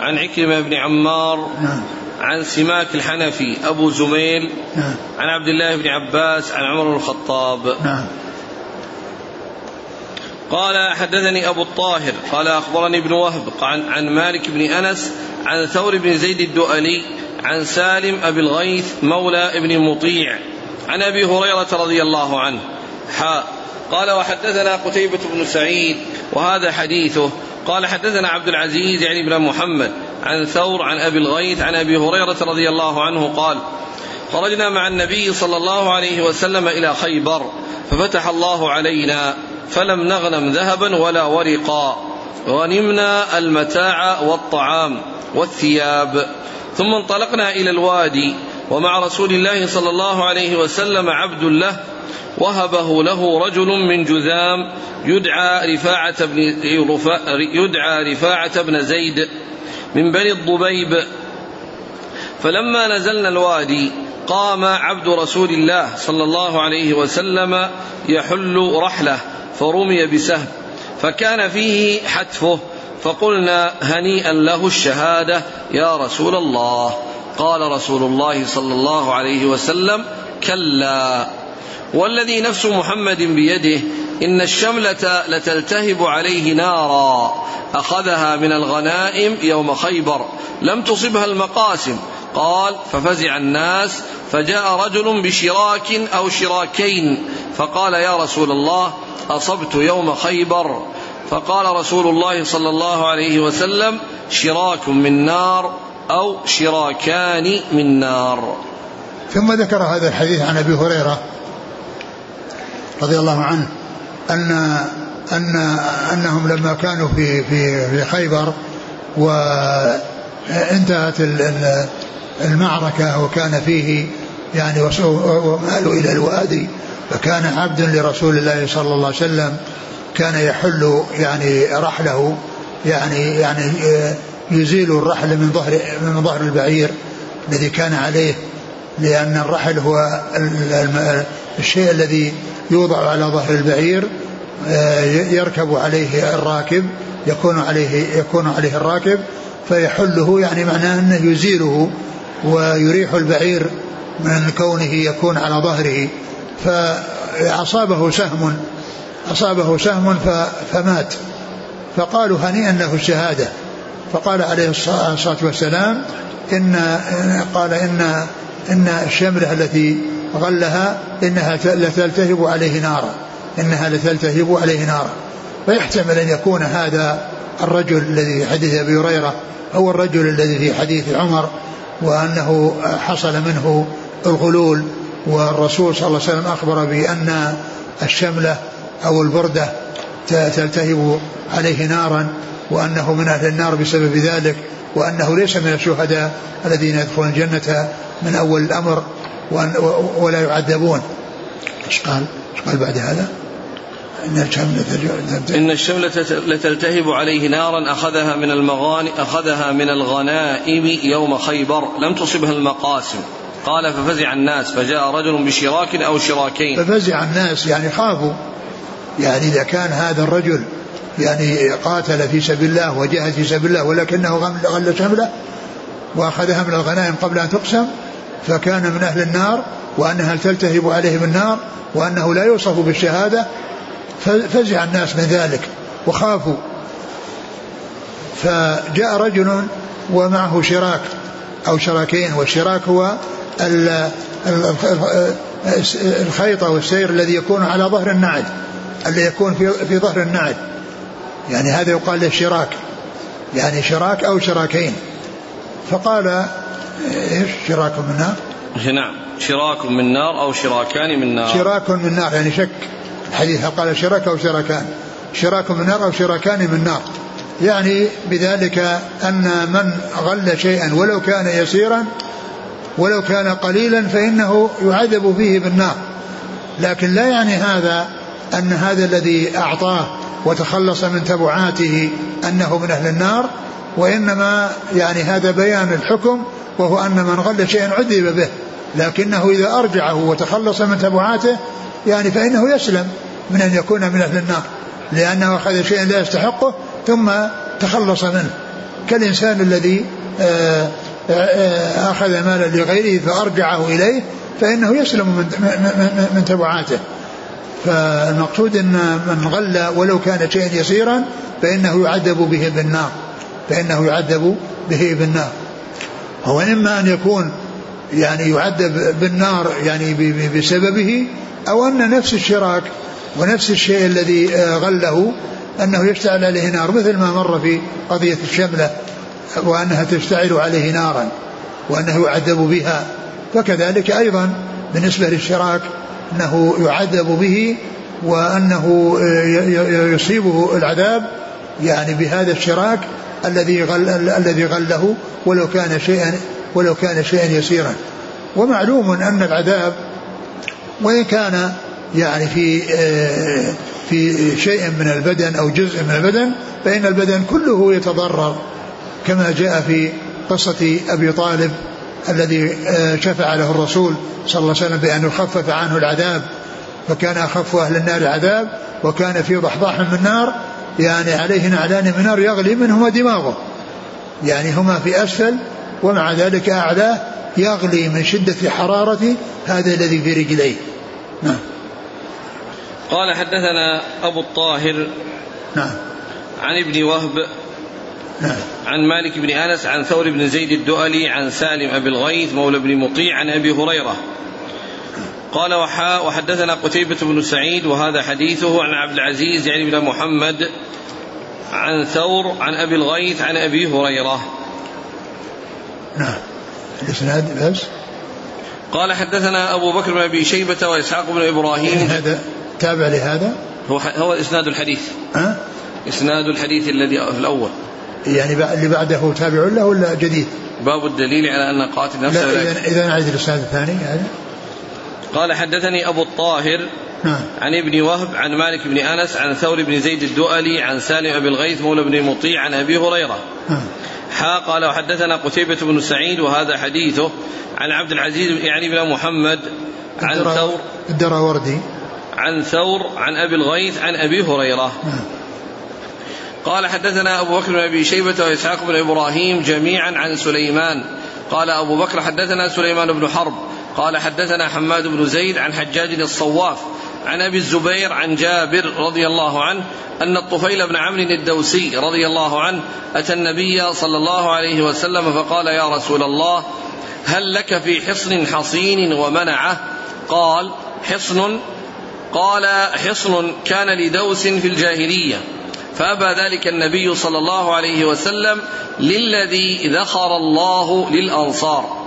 عن عكرمة بن عمار نعم. عن سماك الحنفي أبو زميل نعم. عن عبد الله بن عباس عن عمر بن الخطاب. نعم. قال حدثني أبو الطاهر قال أخبرني ابن وهب عن, عن مالك بن أنس عن ثور بن زيد الدؤلي عن سالم أبي الغيث مولى ابن مطيع. عن أبي هريرة رضي الله عنه. حاء قال وحدثنا قتيبة بن سعيد وهذا حديثه. قال حدثنا عبد العزيز يعني بن محمد. عن ثور عن أبي الغيث عن أبي هريرة رضي الله عنه قال خرجنا مع النبي صلى الله عليه وسلم إلى خيبر ففتح الله علينا فلم نغنم ذهبا ولا ورقا غنمنا المتاع والطعام والثياب ثم انطلقنا إلى الوادي ومع رسول الله صلى الله عليه وسلم عبد له وهبه له رجل من جذام يدعى رفاعة بن يدعى رفاعة بن زيد من بني الضبيب. فلما نزلنا الوادي قام عبد رسول الله صلى الله عليه وسلم يحل رحله فرمي بسهم. فكان فيه حتفه فقلنا هنيئا له الشهادة يا رسول الله. قال رسول الله صلى الله عليه وسلم كلا. والذي نفس محمد بيده إن الشملة لتلتهب عليه نارا أخذها من الغنائم يوم خيبر لم تصبها المقاسم. قال ففزع الناس فجاء رجل بشراك أو شراكين. فقال يا رسول الله أصبت يوم خيبر. فقال رسول الله صلى الله عليه وسلم شراك من نار أو شراكان من نار. ثم ذكر هذا الحديث عن أبي هريرة رضي الله عنه أن أن أنهم لما كانوا في في في خيبر وانتهت المعركة وكان فيه يعني ومالوا إلى الوادي فكان عبد لرسول الله صلى الله عليه وسلم كان يحل يعني رحله يعني يعني يزيل الرحل من ظهر من ظهر البعير الذي كان عليه لأن الرحل هو الشيء الذي يوضع على ظهر البعير آه، يركب عليه الراكب يكون عليه يكون عليه الراكب فيحله يعني معناه أنه يزيله ويريح البعير من كونه يكون على ظهره. فأصابه سهم أصابه سهم فمات. فقالوا هنيئا له الشهادة. فقال عليه الصلاة والسلام إن قال إن إن الشملة التي غلها إنها لتلتهب عليه نارا. إنها لتلتهب عليه نارا. فيحتمل أن يكون هذا الرجل الذي في حديث أبي هريرة هو الرجل الذي في حديث عمر وأنه حصل منه الغلول والرسول صلى الله عليه وسلم أخبر بأن الشملة أو البردة تلتهب عليه نارا وأنه من أهل النار بسبب ذلك وأنه ليس من الشهداء الذين يدخلون الجنة من أول الأمر. ولا يعذبون. إيش قال؟ إيش قال بعد هذا؟ إن الشملة إن الشملة لتلتهب عليه نارا أخذها من المغاني أخذها من الغنائم يوم خيبر. لم تصبها المقاسم. قال ففزع الناس. فجاء رجل بشراك أو شراكين. ففزع الناس. يعني خافوا. يعني إذا كان هذا الرجل يعني قاتل في سبيل الله وجاهد في سبيل الله ولكنه غل شمله وأخذها من الغنائم قبل أن تقسم فكان من أهل النار وأنها تلتهب عليه بالنار وأنه لا يوصف بالشهادة فزع الناس من ذلك وخافوا. فجاء رجل ومعه شراك أو شراكين والشراك هو الخيط أو السير الذي يكون على ظهر النعل الذي يكون في, ظهر النعل. يعني هذا يقال له شراك يعني شراك أو شراكين. فقال إيش شراك من نار؟ نعم. شراك من نار أو شراكان من نار. شراك من نار يعني شك. الحديث قال شراك أو شراكان. شراك من نار أو شراكان من نار. يعني بذلك أن من غل شيئا ولو كان يسيرا ولو كان قليلا فإنه يعذب فيه بالنار. لكن لا يعني هذا أن هذا الذي أعطاه وتخلص من تبعاته أنه من أهل النار وإنما يعني هذا بيان الحكم وهو أن من غل شيئا عذب به لكنه إذا أرجعه وتخلص من تبعاته يعني فإنه يسلم من أن يكون من أهل النار لأنه أخذ شيئا لا يستحقه ثم تخلص منه. كالإنسان الذي آه، آه، أخذ مالا لغيره فأرجعه إليه فإنه يسلم من, من, من تبعاته. فالمقصود أن من غل ولو كان شيئا يسيرا فإنه يعذب به بالنار فإنه يعذب به بالنار. هو إما أن يكون يعني يعذب بالنار يعني بسببه أو أن نفس الشراك ونفس الشيء الذي آه، غله أنه يشتعل عليه نار مثل ما مر في قضية الشملة وأنها تشتعل عليه نارا وأنه يعذب بها. فكذلك أيضا بالنسبة للشراك أنه يعذب به وأنه يصيبه العذاب يعني بهذا الشراك الذي غل الذي غله ولو كان شيئا ولو كان شيئا يسيرا. ومعلوم أن العذاب وإن كان يعني في في شيء من البدن أو جزء من البدن فإن البدن كله يتضرر كما جاء في قصة أبي طالب الذي شفع له الرسول صلى الله عليه وسلم بأن يخفف عنه العذاب. فكان أخف أهل النار عذاب وكان في ضحضاح من نار يعني عليه نعلان من نار يغلي منهما دماغه. يعني هما في أسفل ومع ذلك أعلاه يغلي من شدة حرارة هذا الذي في رجليه. نعم. قال حدثنا أبو الطاهر نعم. عن ابن وهب نعم. عن مالك بن أنس عن ثور بن زيد الدؤلي عن سالم ابي الغيث مولى بن مطيع عن أبي هريرة قال وحاء وحدثنا قتيبة بن سعيد وهذا حديثه عن عبد العزيز يعني بن محمد عن ثور عن أبي الغيث عن أبي هريرة. نعم. الاسناد بس؟ قال حدثنا أبو بكر بن أبي شيبة وإسحاق بن إبراهيم. هذا تابع لهذا؟ هو هو إسناد الحديث. ها؟ إسناد الحديث الذي في الأول. يعني اللي بعده تابع له ولا جديد؟ باب الدليل على أن قاتل نفسه لا اذا إذا نعيد الإسناد الثاني يعني. قال حدثني أبو الطاهر عن ابن وهب عن مالك بن أنس عن ثور بن زيد الدؤلي عن سالم ابي الغيث مولى بن مطيع عن أبي هريرة. نعم حا قال وحدثنا قتيبة بن سعيد وهذا حديثه عن عبد العزيز يعني بن محمد عن ثور الدراوردي. عن ثور عن أبي الغيث عن أبي هريرة. نعم قال حدثنا أبو بكر بن أبي شيبة وإسحاق بن إبراهيم جميعا عن سليمان. قال أبو بكر حدثنا سليمان بن حرب قال حدثنا حماد بن زيد عن حجاج الصواف عن أبي الزبير عن جابر رضي الله عنه أن الطفيل بن عمرو الدوسي رضي الله عنه أتى النبي صلى الله عليه وسلم فقال يا رسول الله هل لك في حصن حصين ومنعة؟ قال حصن قال حصن كان لدوس في الجاهلية فأبى ذلك النبي صلى الله عليه وسلم للذي ذخر الله للأنصار.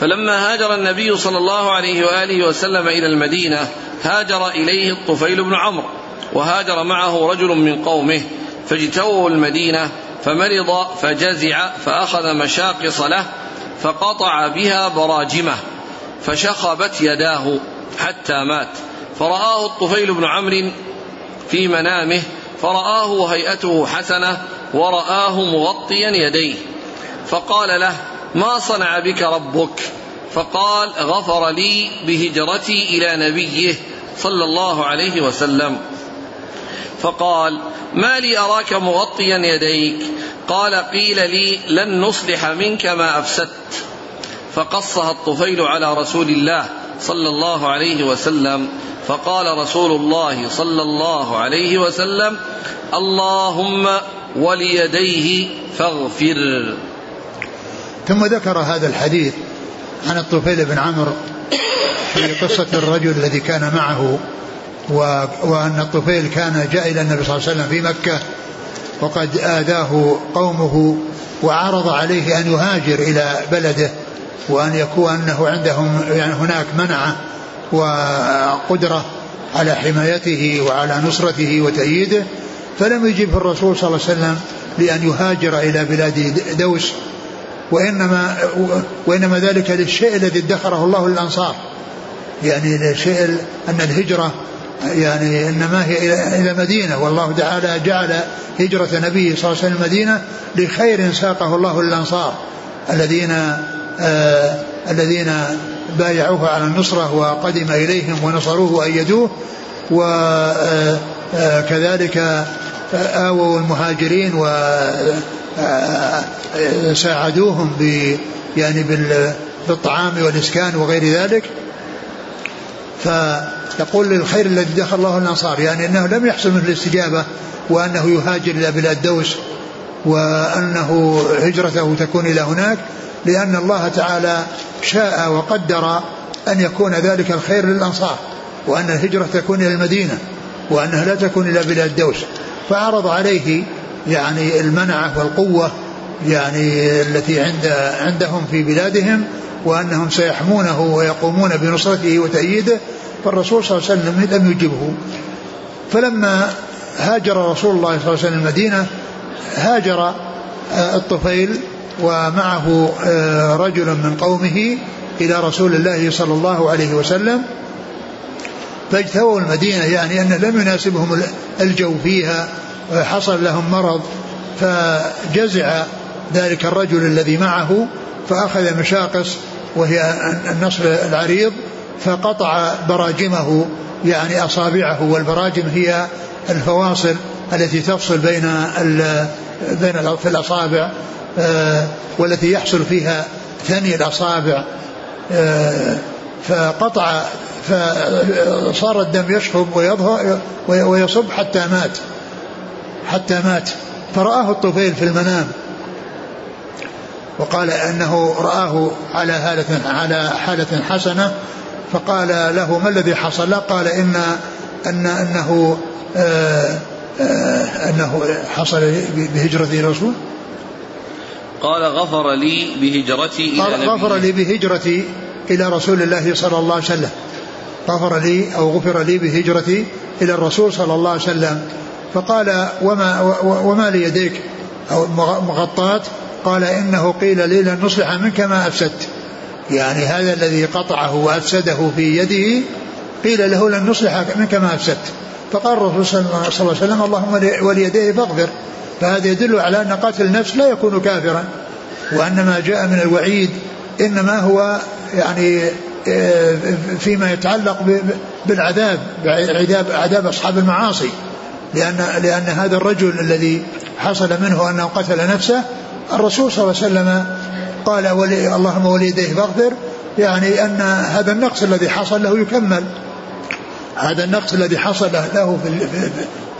فلما هاجر النبي صلى الله عليه وآله وسلم إلى المدينة هاجر إليه الطفيل بن عمرو وهاجر معه رجل من قومه فاجتووا المدينة فمرض فجزع فأخذ مشاقص له فقطع بها براجمه فشخبت يداه حتى مات. فرآه الطفيل بن عمرو في منامه فرآه وهيئته حسنة ورآه مغطيا يديه. فقال له ما صنع بك ربك؟ فقال غفر لي بهجرتي إلى نبيه صلى الله عليه وسلم. فقال ما لي أراك مغطيا يديك؟ قال قيل لي لن نصلح منك ما أفسدت. فقصها الطفيل على رسول الله صلى الله عليه وسلم. فقال رسول الله صلى الله عليه وسلم اللهم وليديه فاغفر. ثم ذكر هذا الحديث عن الطفيل بن عمرو في قصة الرجل الذي كان معه و... وأن الطفيل كان جاء إلى النبي صلى الله عليه وسلم في مكة وقد آذاه قومه وعرض عليه أن يهاجر إلى بلده وأن يكون أنه عندهم يعني هناك منعة وقدرة على حمايته وعلى نصرته وتأييده فلم يجبه الرسول صلى الله عليه وسلم لأن يهاجر إلى بلاد دوس وإنما وإنما ذلك للشيء الذي ادخره الله للأنصار. يعني الشيء أن الهجرة يعني إنما هي إلى مدينة والله تعالى جعل هجرة نبيه صلى الله عليه وسلم المدينة لخير ساقه الله للأنصار. الذين آه الذين بايعوه على النصرة وقدم إليهم ونصروه وأيدوه. وكذلك آووا المهاجرين وساعدوهم ب يعني بالطعام والإسكان وغير ذلك. فيقول للخير الذي دخل الله الأنصار يعني أنه لم يحصل منه الاستجابة وأنه يهاجر إلى بلاد دوس وأنه هجرته تكون إلى هناك لأن الله تعالى شاء وقدر أن يكون ذلك الخير للأنصار وأن الهجرة تكون إلى المدينة وأنها لا تكون إلى بلاد دوس. فعرض عليه يعني المنعة والقوة يعني التي عند عندهم في بلادهم وأنهم سيحمونه ويقومون بنصرته وتأييده فالرسول صلى الله عليه وسلم لم يجبه. فلما هاجر رسول الله صلى الله عليه وسلم المدينة هاجر آه، الطفيل ومعه آه، رجل من قومه إلى رسول الله صلى الله عليه وسلم. فاجتووا المدينة يعني أنه لم يناسبهم الجو فيها. وحصل لهم مرض فجزع ذلك الرجل الذي معه فأخذ مشاقص وهي النصر العريض فقطع براجمه يعني أصابعه والبراجم هي الفواصل التي تفصل بين بين في الأصابع آه، والتي يحصل فيها ثني الأصابع آه، فقطع فصار الدم ويظهر ويصب حتى مات. حتى مات. فرآه الطفيل في المنام. وقال إنه رآه على حالة على حالة حسنة. فقال له ما الذي حصل؟ قال ان ان إنه آه آه إنه حصل بهجرة الرسول. قال غفر لي بهجرتي إلى قال غفر لي بهجرتي إلى رسول الله صلى الله عليه وسلم. غفر لي أو غفر لي بهجرتي إلى الرسول صلى الله عليه وسلم. فقال وما, وما ليديك أو مغطات قال إنه قيل لي لن نصلح منك ما أفسدت. يعني هذا الذي قطعه وأفسده في يده قيل له لن نصلح منك ما أفسدت. فقال الرسول صلى الله عليه وسلم اللهم وليديه فاغفر. فهذا يدل على أن قاتل النفس لا يكون كافرا وأن ما جاء من الوعيد إنما هو يعني آه، فيما يتعلق بالعذاب عذاب عذاب أصحاب المعاصي. لأن لأن هذا الرجل الذي حصل منه أنه قتل نفسه الرسول صلى الله عليه وسلم قال ولي اللهم وليديه فاغفر. يعني أن هذا النقص الذي حصل له يكمل. هذا النقص الذي حصل له في, في,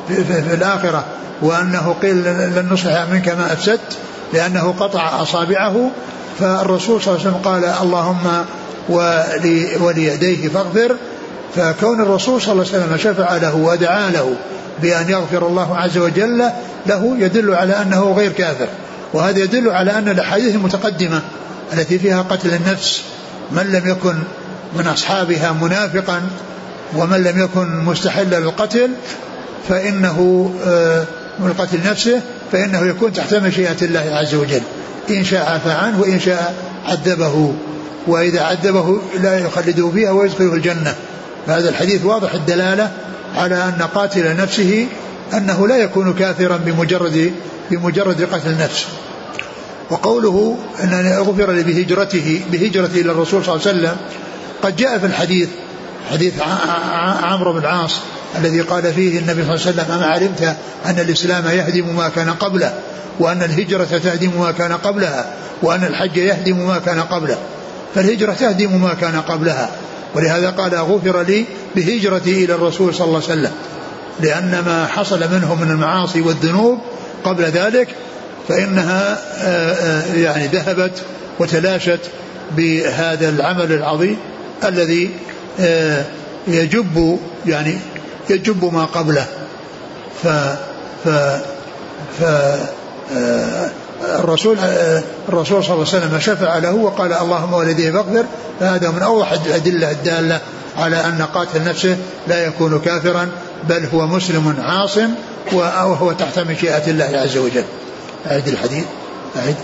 في, في, في الآخرة وأنه قيل لن نصلح منك ما أفسدت. لأنه قطع أصابعه فالرسول صلى الله عليه وسلم قال اللهم ولي وليديه فاغفر. فكون الرسول صلى الله عليه وسلم شفع له ودعا له بأن يغفر الله عز وجل له يدل على أنه غير كافر. وهذا يدل على أن الأحاديث المتقدمة التي فيها قتل النفس من لم يكن من أصحابها منافقا ومن لم يكن مستحلا للقتل فإنه آه، من قتل نفسه فإنه يكون تحت مشيئة الله عز وجل. إن شاء عفى عنه وإن شاء عذبه. وإذا عذبه لا يخلده فيها ويدخله الجنة. فهذا الحديث واضح الدلالة على أن قاتل نفسه أنه لا يكون كافرا بمجرد بمجرد قتل النفس. وقوله أن غفر لي بهجرته بهجرته إلى الرسول صلى الله عليه وسلم قد جاء في الحديث حديث عمرو بن العاص الذي قال فيه النبي صلى الله عليه وسلم أما علمت أن الإسلام يهدم ما كان قبله وأن الهجرة تهدم ما كان قبلها وأن الحج يهدم ما كان قبله. فالهجرة تهدم ما كان قبلها. ولهذا قال غفر لي بهجرتي إلى الرسول صلى الله عليه وسلم. لأن ما حصل منه من المعاصي والذنوب قبل ذلك فإنها آه، آه، يعني ذهبت وتلاشت بهذا العمل العظيم الذي آه، يجب يعني يجب ما قبله. ف ف ف الرسول الرسول صلى الله عليه وسلم شفع له وقال اللهم ولديه فاغفر فهذا من اوضح الأدلة الدالة على أن قاتل نفسه لا يكون كافرا بل هو مسلم عاصم وهو تحت مشيئة الله عز وجل. أعد الحديث أعد.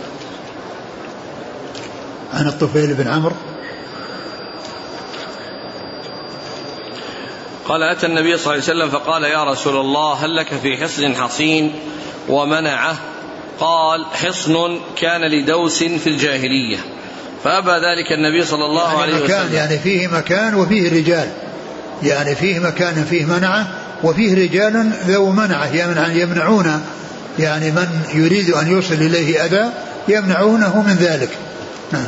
عن الطفيل بن عمرو. قال أتى النبي صلى الله عليه وسلم فقال يا رسول الله هل لك في حصن حصين؟ ومنعه. قال حصن كان لدوس في الجاهلية. فأبى ذلك النبي صلى الله يعني عليه مكان وسلم. يعني فيه مكان وفيه رجال. يعني فيه مكان فيه منعة وفيه رجال ذو منعة يمنعون يعني من يريد أن يوصل إليه أذى يمنعونه من ذلك. نعم.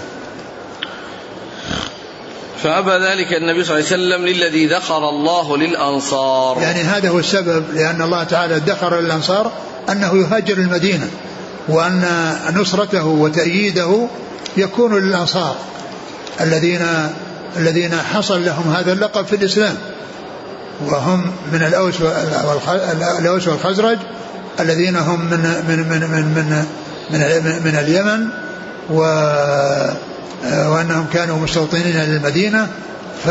فأبى ذلك النبي صلى الله عليه وسلم للذي ذخر الله للأنصار. يعني هذا هو السبب لأن الله تعالى ذخر للأنصار أنه يهاجر المدينة. وأن نصرته وتأييده يكون للأنصار الذين الذين حصل لهم هذا اللقب في الإسلام. وهم من الأوس الأوس والخزرج الذين هم من من من من, من من من اليمن و وأنهم كانوا مستوطنين للمدينة ف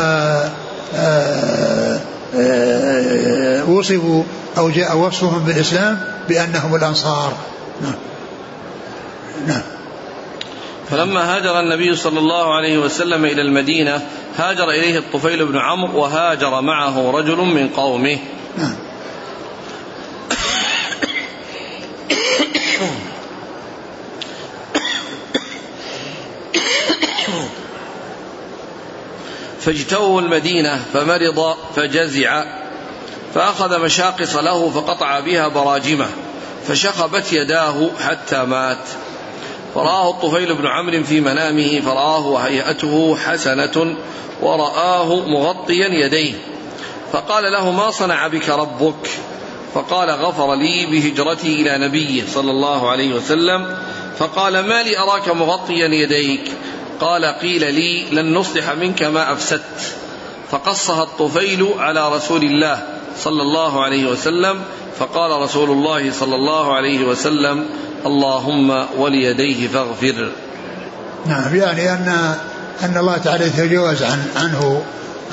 وصفوا أو جاء وصفهم بالإسلام بأنهم الأنصار. نعم. نعم. فلما هاجر النبي صلى الله عليه وسلم إلى المدينة هاجر إليه الطفيل بن عمرو وهاجر معه رجل من قومه. نعم. فاجتووا المدينة فمرض فجزع فأخذ مشاقص له فقطع بها براجمه فشخبت يداه حتى مات. فرآه الطفيل بن عمرو في منامه فرآه وهيئته حسنة ورآه مغطيا يديه. فقال له ما صنع بك ربك؟ فقال غفر لي بهجرتي إلى نبيه صلى الله عليه وسلم. فقال ما لي أراك مغطيا يديك؟ قال قيل لي لن نصلح منك ما أفسدت. فقصها الطفيل على رسول الله. صلى الله عليه وسلم فقال رسول الله صلى الله عليه وسلم اللهم وليديه فاغفر. نعم يعني أن أن الله تعالى يتجاوز عن عنه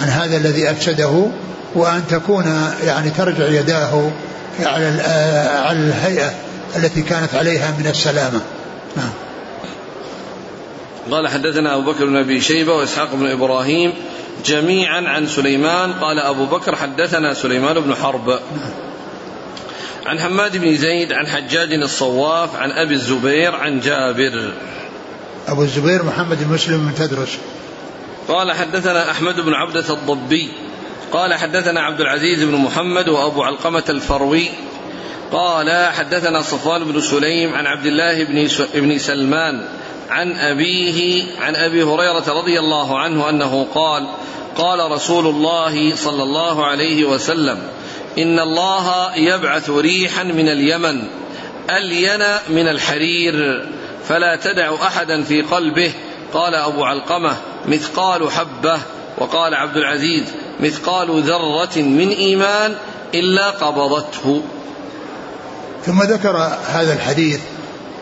عن هذا الذي أفسده وأن تكون يعني ترجع يداه على على الهيئة التي كانت عليها من السلامة. نعم. قال حدثنا أبو بكر بن أبي شيبة وإسحاق بن إبراهيم جميعا عن سليمان. قال أبو بكر حدثنا سليمان بن حرب. عن حماد بن زيد عن حجاج الصواف عن أبي الزبير عن جابر. أبو الزبير محمد بن مسلم بن تدرس. قال حدثنا أحمد بن عبدة الضبي. قال حدثنا عبد العزيز بن محمد وأبو علقمة الفروي. قال حدثنا صفوان بن سليم عن عبد الله بن سلمان. عن أبيه عن أبي هريرة رضي الله عنه أنه قال قال رسول الله صلى الله عليه وسلم إن الله يبعث ريحا من اليمن ألين من الحرير فلا تدع أحدا في قلبه قال أبو علقمة مثقال حبة وقال عبد العزيز مثقال ذرة من إيمان إلا قبضته. ثم ذكر هذا الحديث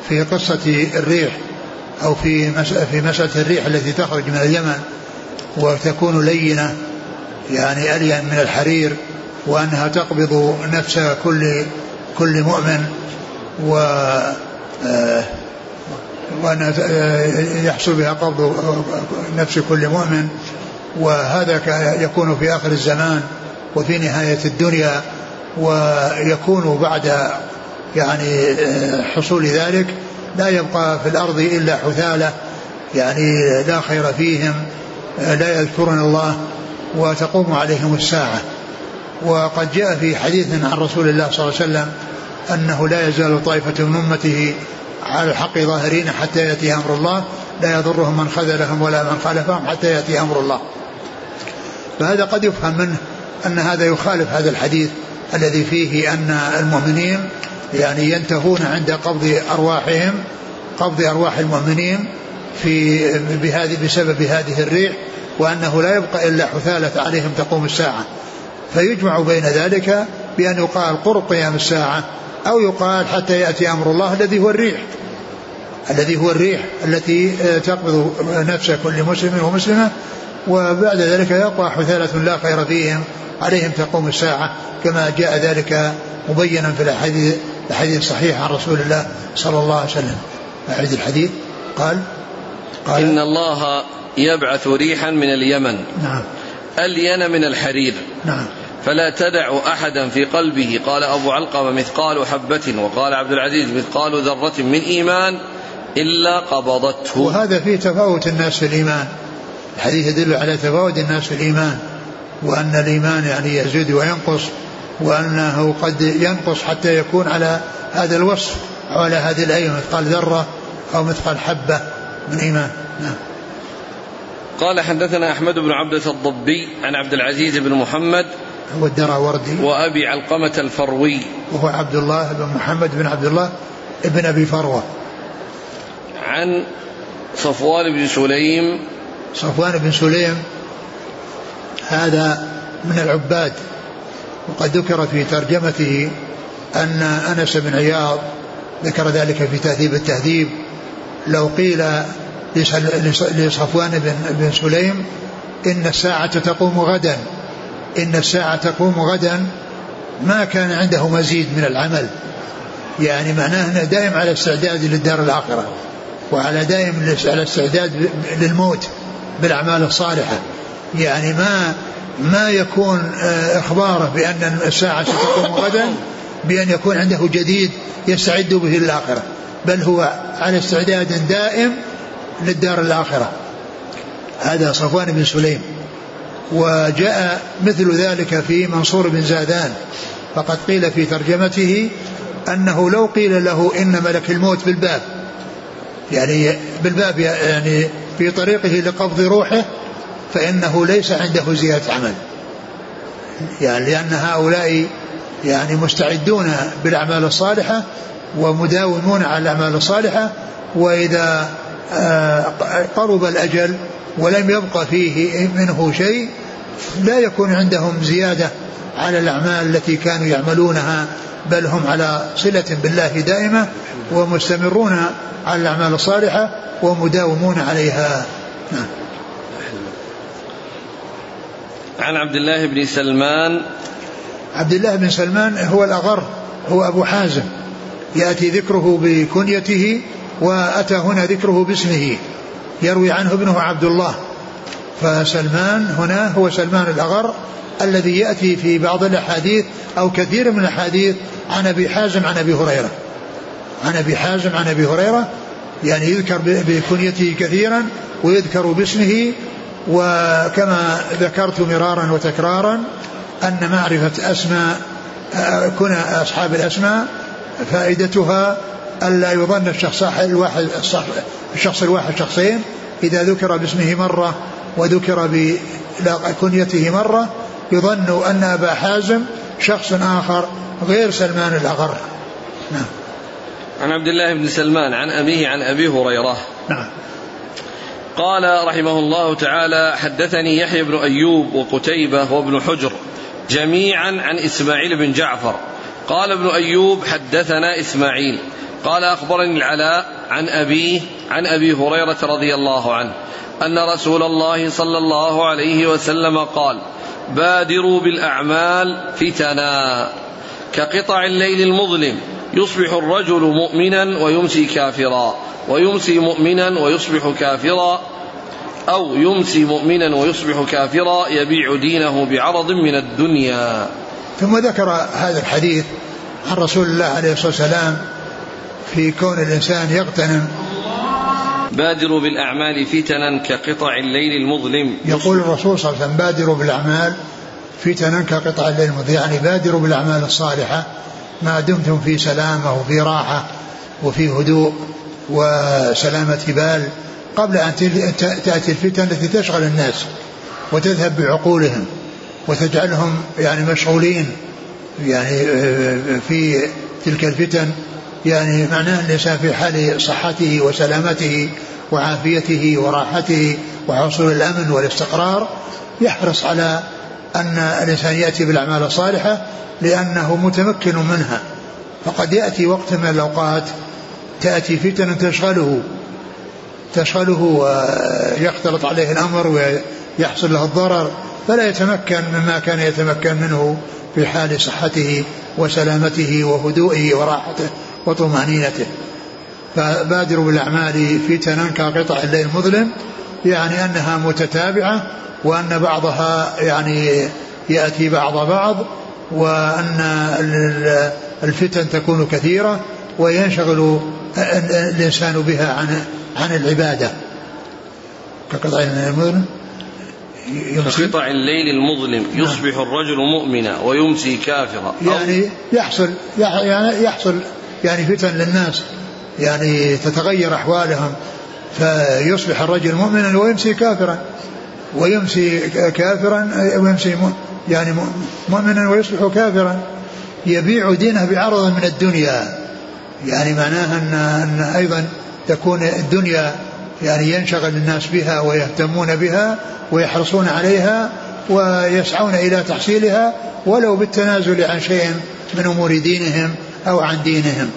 في قصة الريح. أو في في مسألة الريح التي تخرج من اليمن وتكون لينة يعني ألين من الحرير وأنها تقبض نفس كل كل مؤمن و آه، وأن يحصل بها قبض نفس كل مؤمن. وهذا يكون في آخر الزمان وفي نهاية الدنيا ويكون بعد يعني آه، حصول ذلك. لا يبقى في الأرض إلا حثالة يعني لا خير فيهم لا يذكرون الله وتقوم عليهم الساعة. وقد جاء في حديث عن رسول الله صلى الله عليه وسلم أنه لا يزال طائفة من أمته على الحق ظاهرين حتى يأتي أمر الله لا يضرهم من خذلهم ولا من خالفهم حتى يأتي أمر الله. فهذا قد يفهم منه أن هذا يخالف هذا الحديث الذي فيه أن المؤمنين يعني ينتهون عند قبض أرواحهم قبض أرواح المؤمنين في بهذه بسبب هذه الريح وأنه لا يبقى إلا حثالة عليهم تقوم الساعة. فيجمع بين ذلك بأن يقال قرب قيام الساعة أو يقال حتى يأتي أمر الله الذي هو الريح. الذي هو الريح التي تقبض نفس كل مسلم ومسلمة وبعد ذلك يقع حثالة لا خير فيهم عليهم تقوم الساعة كما جاء ذلك مبينا في الحديث الحديث الصحيح عن رسول الله صلى الله عليه وسلم. أعيد الحديث. قال قال إن الله يبعث ريحا من اليمن. نعم. ألين من الحرير. نعم. فلا تدع أحدا في قلبه. قال أبو علقمة مثقال حبة وقال عبد العزيز مثقال ذرة من إيمان إلا قبضته. وهذا فيه تفاوت الناس في الإيمان. الحديث يدل على تفاوت الناس في الإيمان وأن الإيمان يعني يزيد وينقص. وأنه قد ينقص حتى يكون على هذا الوصف أو على هذه الأية مثقال ذرة أو مثقال حبة من إيمان. نعم. قال حدثنا أحمد بن عبدة الضبي عن عبد العزيز بن محمد هو الدراوردي. وأبي علقمة الفروي. وهو عبد الله بن محمد بن عبد الله ابن أبي فروة. عن صفوان بن سليم. صفوان بن سليم هذا من العباد. وقد ذكر في ترجمته أن أنس بن عياض ذكر ذلك في تهذيب التهذيب. لو قيل لصفوان بن, بن سليم إن الساعة تقوم غدا إن الساعة تقوم غدا ما كان عنده مزيد من العمل. يعني معناه أنه دائم على استعداد للدار الآخرة وعلى دائم على استعداد للموت بالأعمال الصالحة. يعني ما ما يكون آه، إخباره بأن الساعة ستقوم غدا بأن يكون عنده جديد يستعد به للآخرة. بل هو على استعداد دائم للدار الآخرة. هذا صفوان بن سليم. وجاء مثل ذلك في منصور بن زادان. فقد قيل في ترجمته أنه لو قيل له إن ملك الموت بالباب يعني بالباب يعني في طريقه لقبض روحه فإنه ليس عنده زيادة عمل يعني لأن هؤلاء يعني مستعدون بالأعمال الصالحة ومداومون على الأعمال الصالحة وإذا آه، قرب الأجل ولم يبق فيه منه شيء لا يكون عندهم زيادة على الأعمال التي كانوا يعملونها بل هم على صلة بالله دائمة ومستمرون على الأعمال الصالحة ومداومون عليها نعم. عن عبد الله بن سلمان. عبد الله بن سلمان هو الأغر هو أبو حازم. يأتي ذكره بكنيته وأتى هنا ذكره باسمه. يروي عنه ابنه عبد الله. فسلمان هنا هو سلمان الأغر الذي يأتي في بعض الأحاديث أو كثير من الأحاديث عن أبي حازم عن أبي هريرة. عن أبي حازم عن أبي هريرة. يعني يذكر بكنيته كثيرا ويذكر باسمه وكما ذكرت مرارا وتكرارا أن معرفة أسماء كنى أصحاب الأسماء فائدتها ألا يظن الشخص الواحد الشخص الواحد شخصين. إذا ذكر باسمه مرة وذكر بكنيته مرة يظن أن أبا حازم شخص آخر غير سلمان الأغر. نعم. عن عبد الله بن سلمان عن أبيه عن أبي هريرة. نعم. قال رحمه الله تعالى حدثني يحيى بن أيوب وقتيبة وابن حجر جميعا عن إسماعيل بن جعفر. قال ابن أيوب حدثنا إسماعيل. قال أخبرني العلاء عن أبيه عن أبي هريرة رضي الله عنه أن رسول الله صلى الله عليه وسلم قال بادروا بالأعمال فتنا كقطع الليل المظلم. يصبح الرجل مؤمنا ويمسي كافرا ويمسي مؤمنا ويصبح كافرا أو يمسي مؤمنا ويصبح كافرا يبيع دينه بعرض من الدنيا. ثم ذكر هذا الحديث عن رسول الله عليه الصلاة والسلام في كون الإنسان يغتنم. بادروا بالأعمال فتنا كقطع الليل المظلم. يقول الرسول صلى الله عليه وسلم بادروا بالأعمال فتنا كقطع الليل المظلم يعني بادروا بالأعمال الصالحة ما دمتم في سلامة وفي راحة وفي هدوء وسلامة بال قبل أن تأتي الفتن التي تشغل الناس وتذهب بعقولهم وتجعلهم يعني مشغولين يعني في تلك الفتن يعني معناه الإنسان في حال صحته وسلامته وعافيته وراحته وحصول الأمن والاستقرار يحرص على أن الإنسان يأتي بالأعمال الصالحة لأنه متمكن منها فقد يأتي وقت من الأوقات تأتي فتن تشغله تشغله ويختلط عليه الأمر ويحصل له الضرر فلا يتمكن مما كان يتمكن منه في حال صحته وسلامته وهدوئه وراحته وطمأنينته. فبادروا بالأعمال فتنا كقطع الليل المظلم يعني أنها متتابعة وأن بعضها يعني يأتي بعض بعض وأن الفتن تكون كثيرة وينشغل الإنسان بها عن عن العبادة. كقطع الليل المظلم كقطع الليل المظلم يصبح الرجل مؤمنا ويمسي كافرا. يعني يحصل يعني يحصل يعني فتن للناس يعني تتغير أحوالهم فيصبح الرجل مؤمنا ويمسي كافرا. ويمسي كافرا ويمسي يعني مؤمنا ويصبح كافرا. يبيع دينه بعرض من الدنيا. يعني معناها أن, أن أيضا تكون الدنيا يعني ينشغل الناس بها ويهتمون بها ويحرصون عليها ويسعون إلى تحصيلها ولو بالتنازل عن شيء من أمور دينهم أو عن دينهم.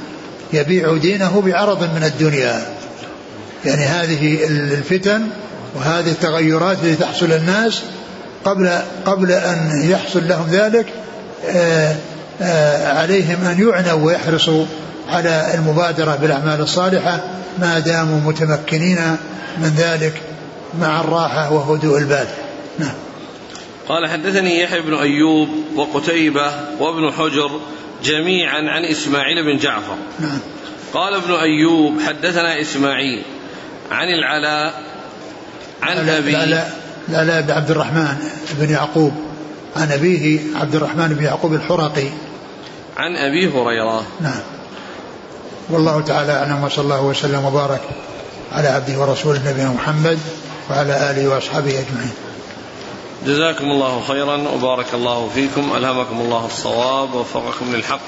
يبيع دينه بعرض من الدنيا. يعني هذه الفتن وهذه التغيرات التي تحصل للناس قبل قبل أن يحصل لهم ذلك آآ آآ عليهم أن يعنوا ويحرصوا على المبادرة بالأعمال الصالحة ما داموا متمكنين من ذلك مع الراحة وهدوء البال. نعم. قال حدثني يحيى بن أيوب وقتيبة وابن حجر جميعا عن إسماعيل بن جعفر. نعم. قال ابن أيوب حدثنا إسماعيل عن العلاء عن ابي العلاء العلاء بن عبد الرحمن بن يعقوب. عن أبيه عبد الرحمن بن يعقوب الحرقي عن أبي هريرة. نعم. والله تعالى أعلم وصلى الله وسلم وبارك على عبده ورسوله نبينا محمد وعلى آله وأصحابه أجمعين. جزاكم الله خيرا وبارك الله فيكم ألهمكم الله الصواب ووفقكم للحق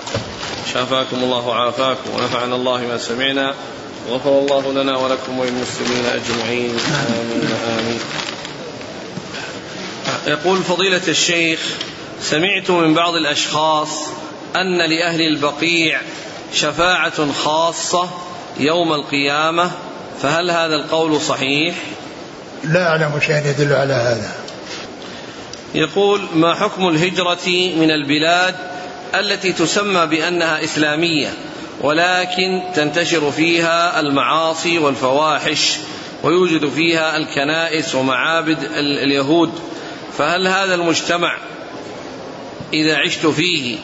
شافاكم الله وعافاكم ونفعنا الله ما سمعنا. غفر الله لنا ولكم وللمسلمين أجمعين آمين امين. يقول فضيلة الشيخ سمعت من بعض الأشخاص أن لأهل البقيع شفاعة خاصة يوم القيامة فهل هذا القول صحيح؟ لا أعلم شيئا يدل على هذا يقول ما حكم الهجرة من البلاد التي تسمى بأنها إسلامية ولكن تنتشر فيها المعاصي والفواحش ويوجد فيها الكنائس ومعابد اليهود. فهل هذا المجتمع إذا عشت فيه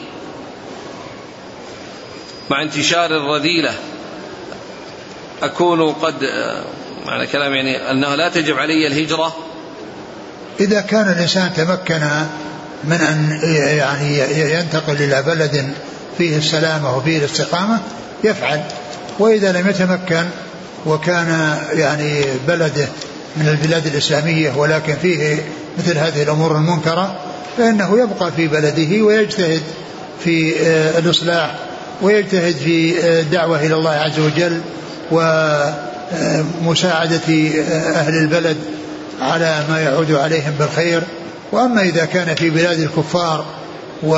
مع انتشار الرذيلة أكون قد معنى كلام يعني أنها لا تجب علي الهجرة؟ إذا كان الإنسان تمكن من أن يعني ينتقل إلى بلد فيه السلامة وفيه الاستقامة يفعل. وإذا لم يتمكن وكان يعني بلده من البلاد الإسلامية ولكن فيه مثل هذه الأمور المنكرة فإنه يبقى في بلده ويجتهد في الإصلاح ويجتهد في الدعوة إلى الله عز وجل ومساعدة أهل البلد على ما يعود عليهم بالخير. وأما إذا كان في بلاد الكفار و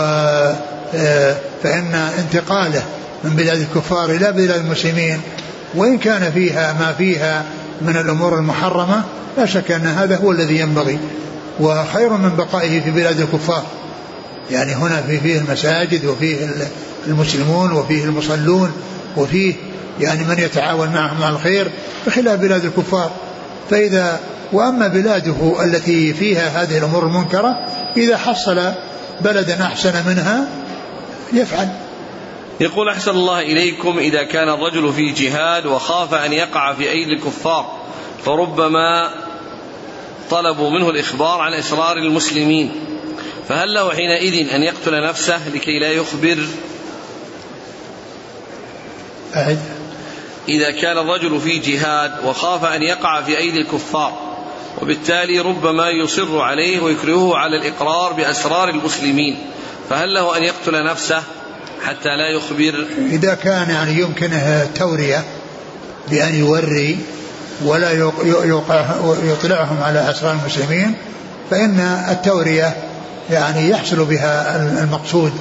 فإن انتقاله من بلاد الكفار إلى بلاد المسلمين وإن كان فيها ما فيها من الأمور المحرمة لا شك أن هذا هو الذي ينبغي وخير من بقائه في بلاد الكفار. يعني هنا في فيه المساجد وفيه المسلمون وفيه المصلون وفيه يعني من يتعاون معهم على الخير بخلاف بلاد الكفار. فإذا وأما بلاده التي فيها هذه الأمور المنكرة إذا حصل بلدا أحسن منها يفعل. يقول أحسن الله إليكم إذا كان الرجل في جهاد وخاف أن يقع في أيدي الكفار فربما طلبوا منه الإخبار عن إسرار المسلمين فهل له حينئذ أن يقتل نفسه لكي لا يخبر؟ أعد. إذا كان الرجل في جهاد وخاف أن يقع في أيدي الكفار وبالتالي ربما يصر عليه ويكرهه على الإقرار بأسرار المسلمين. فهل له أن يقتل نفسه حتى لا يخبر؟ إذا كان يعني يمكنه تورية بأن يوري ولا يطلعهم على أسرار المسلمين فإن التورية يعني يحصل بها المقصود.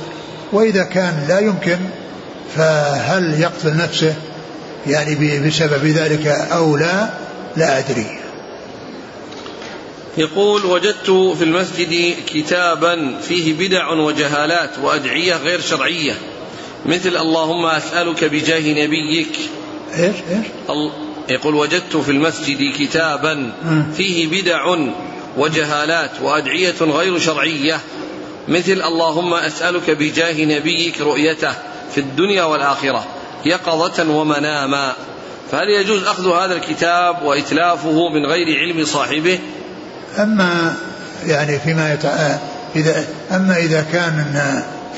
وإذا كان لا يمكن فهل يقتل نفسه يعني بسبب ذلك أو لا؟ لا أدري. يقول وجدت في المسجد كتابا فيه بدع وجهالات وأدعية غير شرعية. مثل اللهم أسألك بجاه نبيك. إيش؟ إيش؟ يقول وجدت في المسجد كتابا فيه بدع وجهالات وأدعية غير شرعية. مثل اللهم أسألك بجاه نبيك رؤيته في الدنيا والآخرة يقظة ومناما. فهل يجوز أخذ هذا الكتاب وإتلافه من غير علم صاحبه؟ أما يعني فيما يتع... إذا أما إذا كان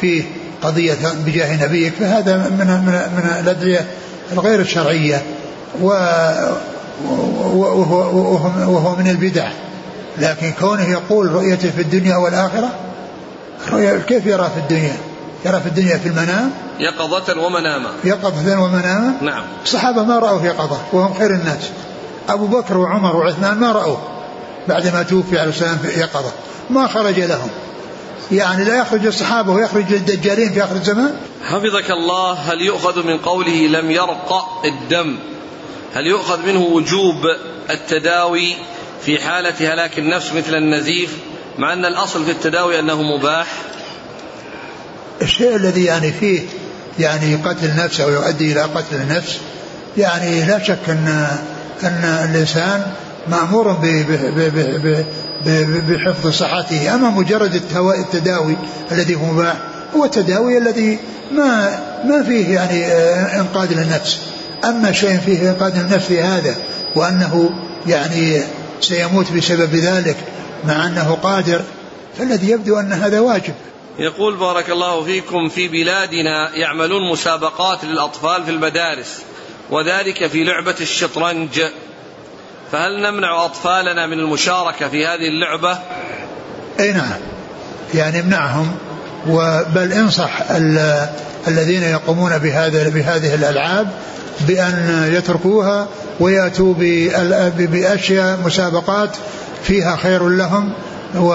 فيه قضية بجاه نبيك فهذا من من من الأدعية الغير الشرعية و وهو, وهو, من البدع. لكن كونه يقول رؤيته في الدنيا والآخرة كيف يرى في الدنيا؟ يرى في الدنيا في المنام؟ يقظة ومناما. يقظة ومناما؟ نعم. الصحابة ما رأوا يقظة وهم خير الناس. أبو بكر وعمر وعثمان ما رأوا بعدما توفي عليه السلام في يقظة. ما خرج لهم. يعني لا يخرج الصحابة ويخرج الدجالين في آخر الزمان؟ حفظك الله هل يؤخذ من قوله لم يرق الدم؟ هل يؤخذ منه وجوب التداوي في حالة هلاك النفس مثل النزيف؟ مع أن الأصل في التداوي أنه مباح. الشيء الذي يعني فيه يعني قتل النفس أو يؤدي إلى قتل النفس يعني لا شك أن أن الإنسان مأمور بحفظ صحته. أما مجرد التداوي الذي هو مباح هو التداوي الذي ما ما فيه يعني آه، إنقاذ للنفس. أما شيء فيه إنقاذ للنفس هذا وأنه يعني سيموت بسبب ذلك مع أنه قادر فالذي يبدو أن هذا واجب. يقول بارك الله فيكم في بلادنا يعملون مسابقات للأطفال في المدارس وذلك في لعبة الشطرنج. فهل نمنع أطفالنا من المشاركة في هذه اللعبة؟ أي نعم يعني امنعهم بل انصح الذين يقومون بهذا بهذه الألعاب بأن يتركوها ويأتوا بأشياء مسابقات فيها خير لهم و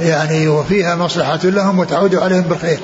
يعني وفيها مصلحة لهم وتعود عليهم بالخير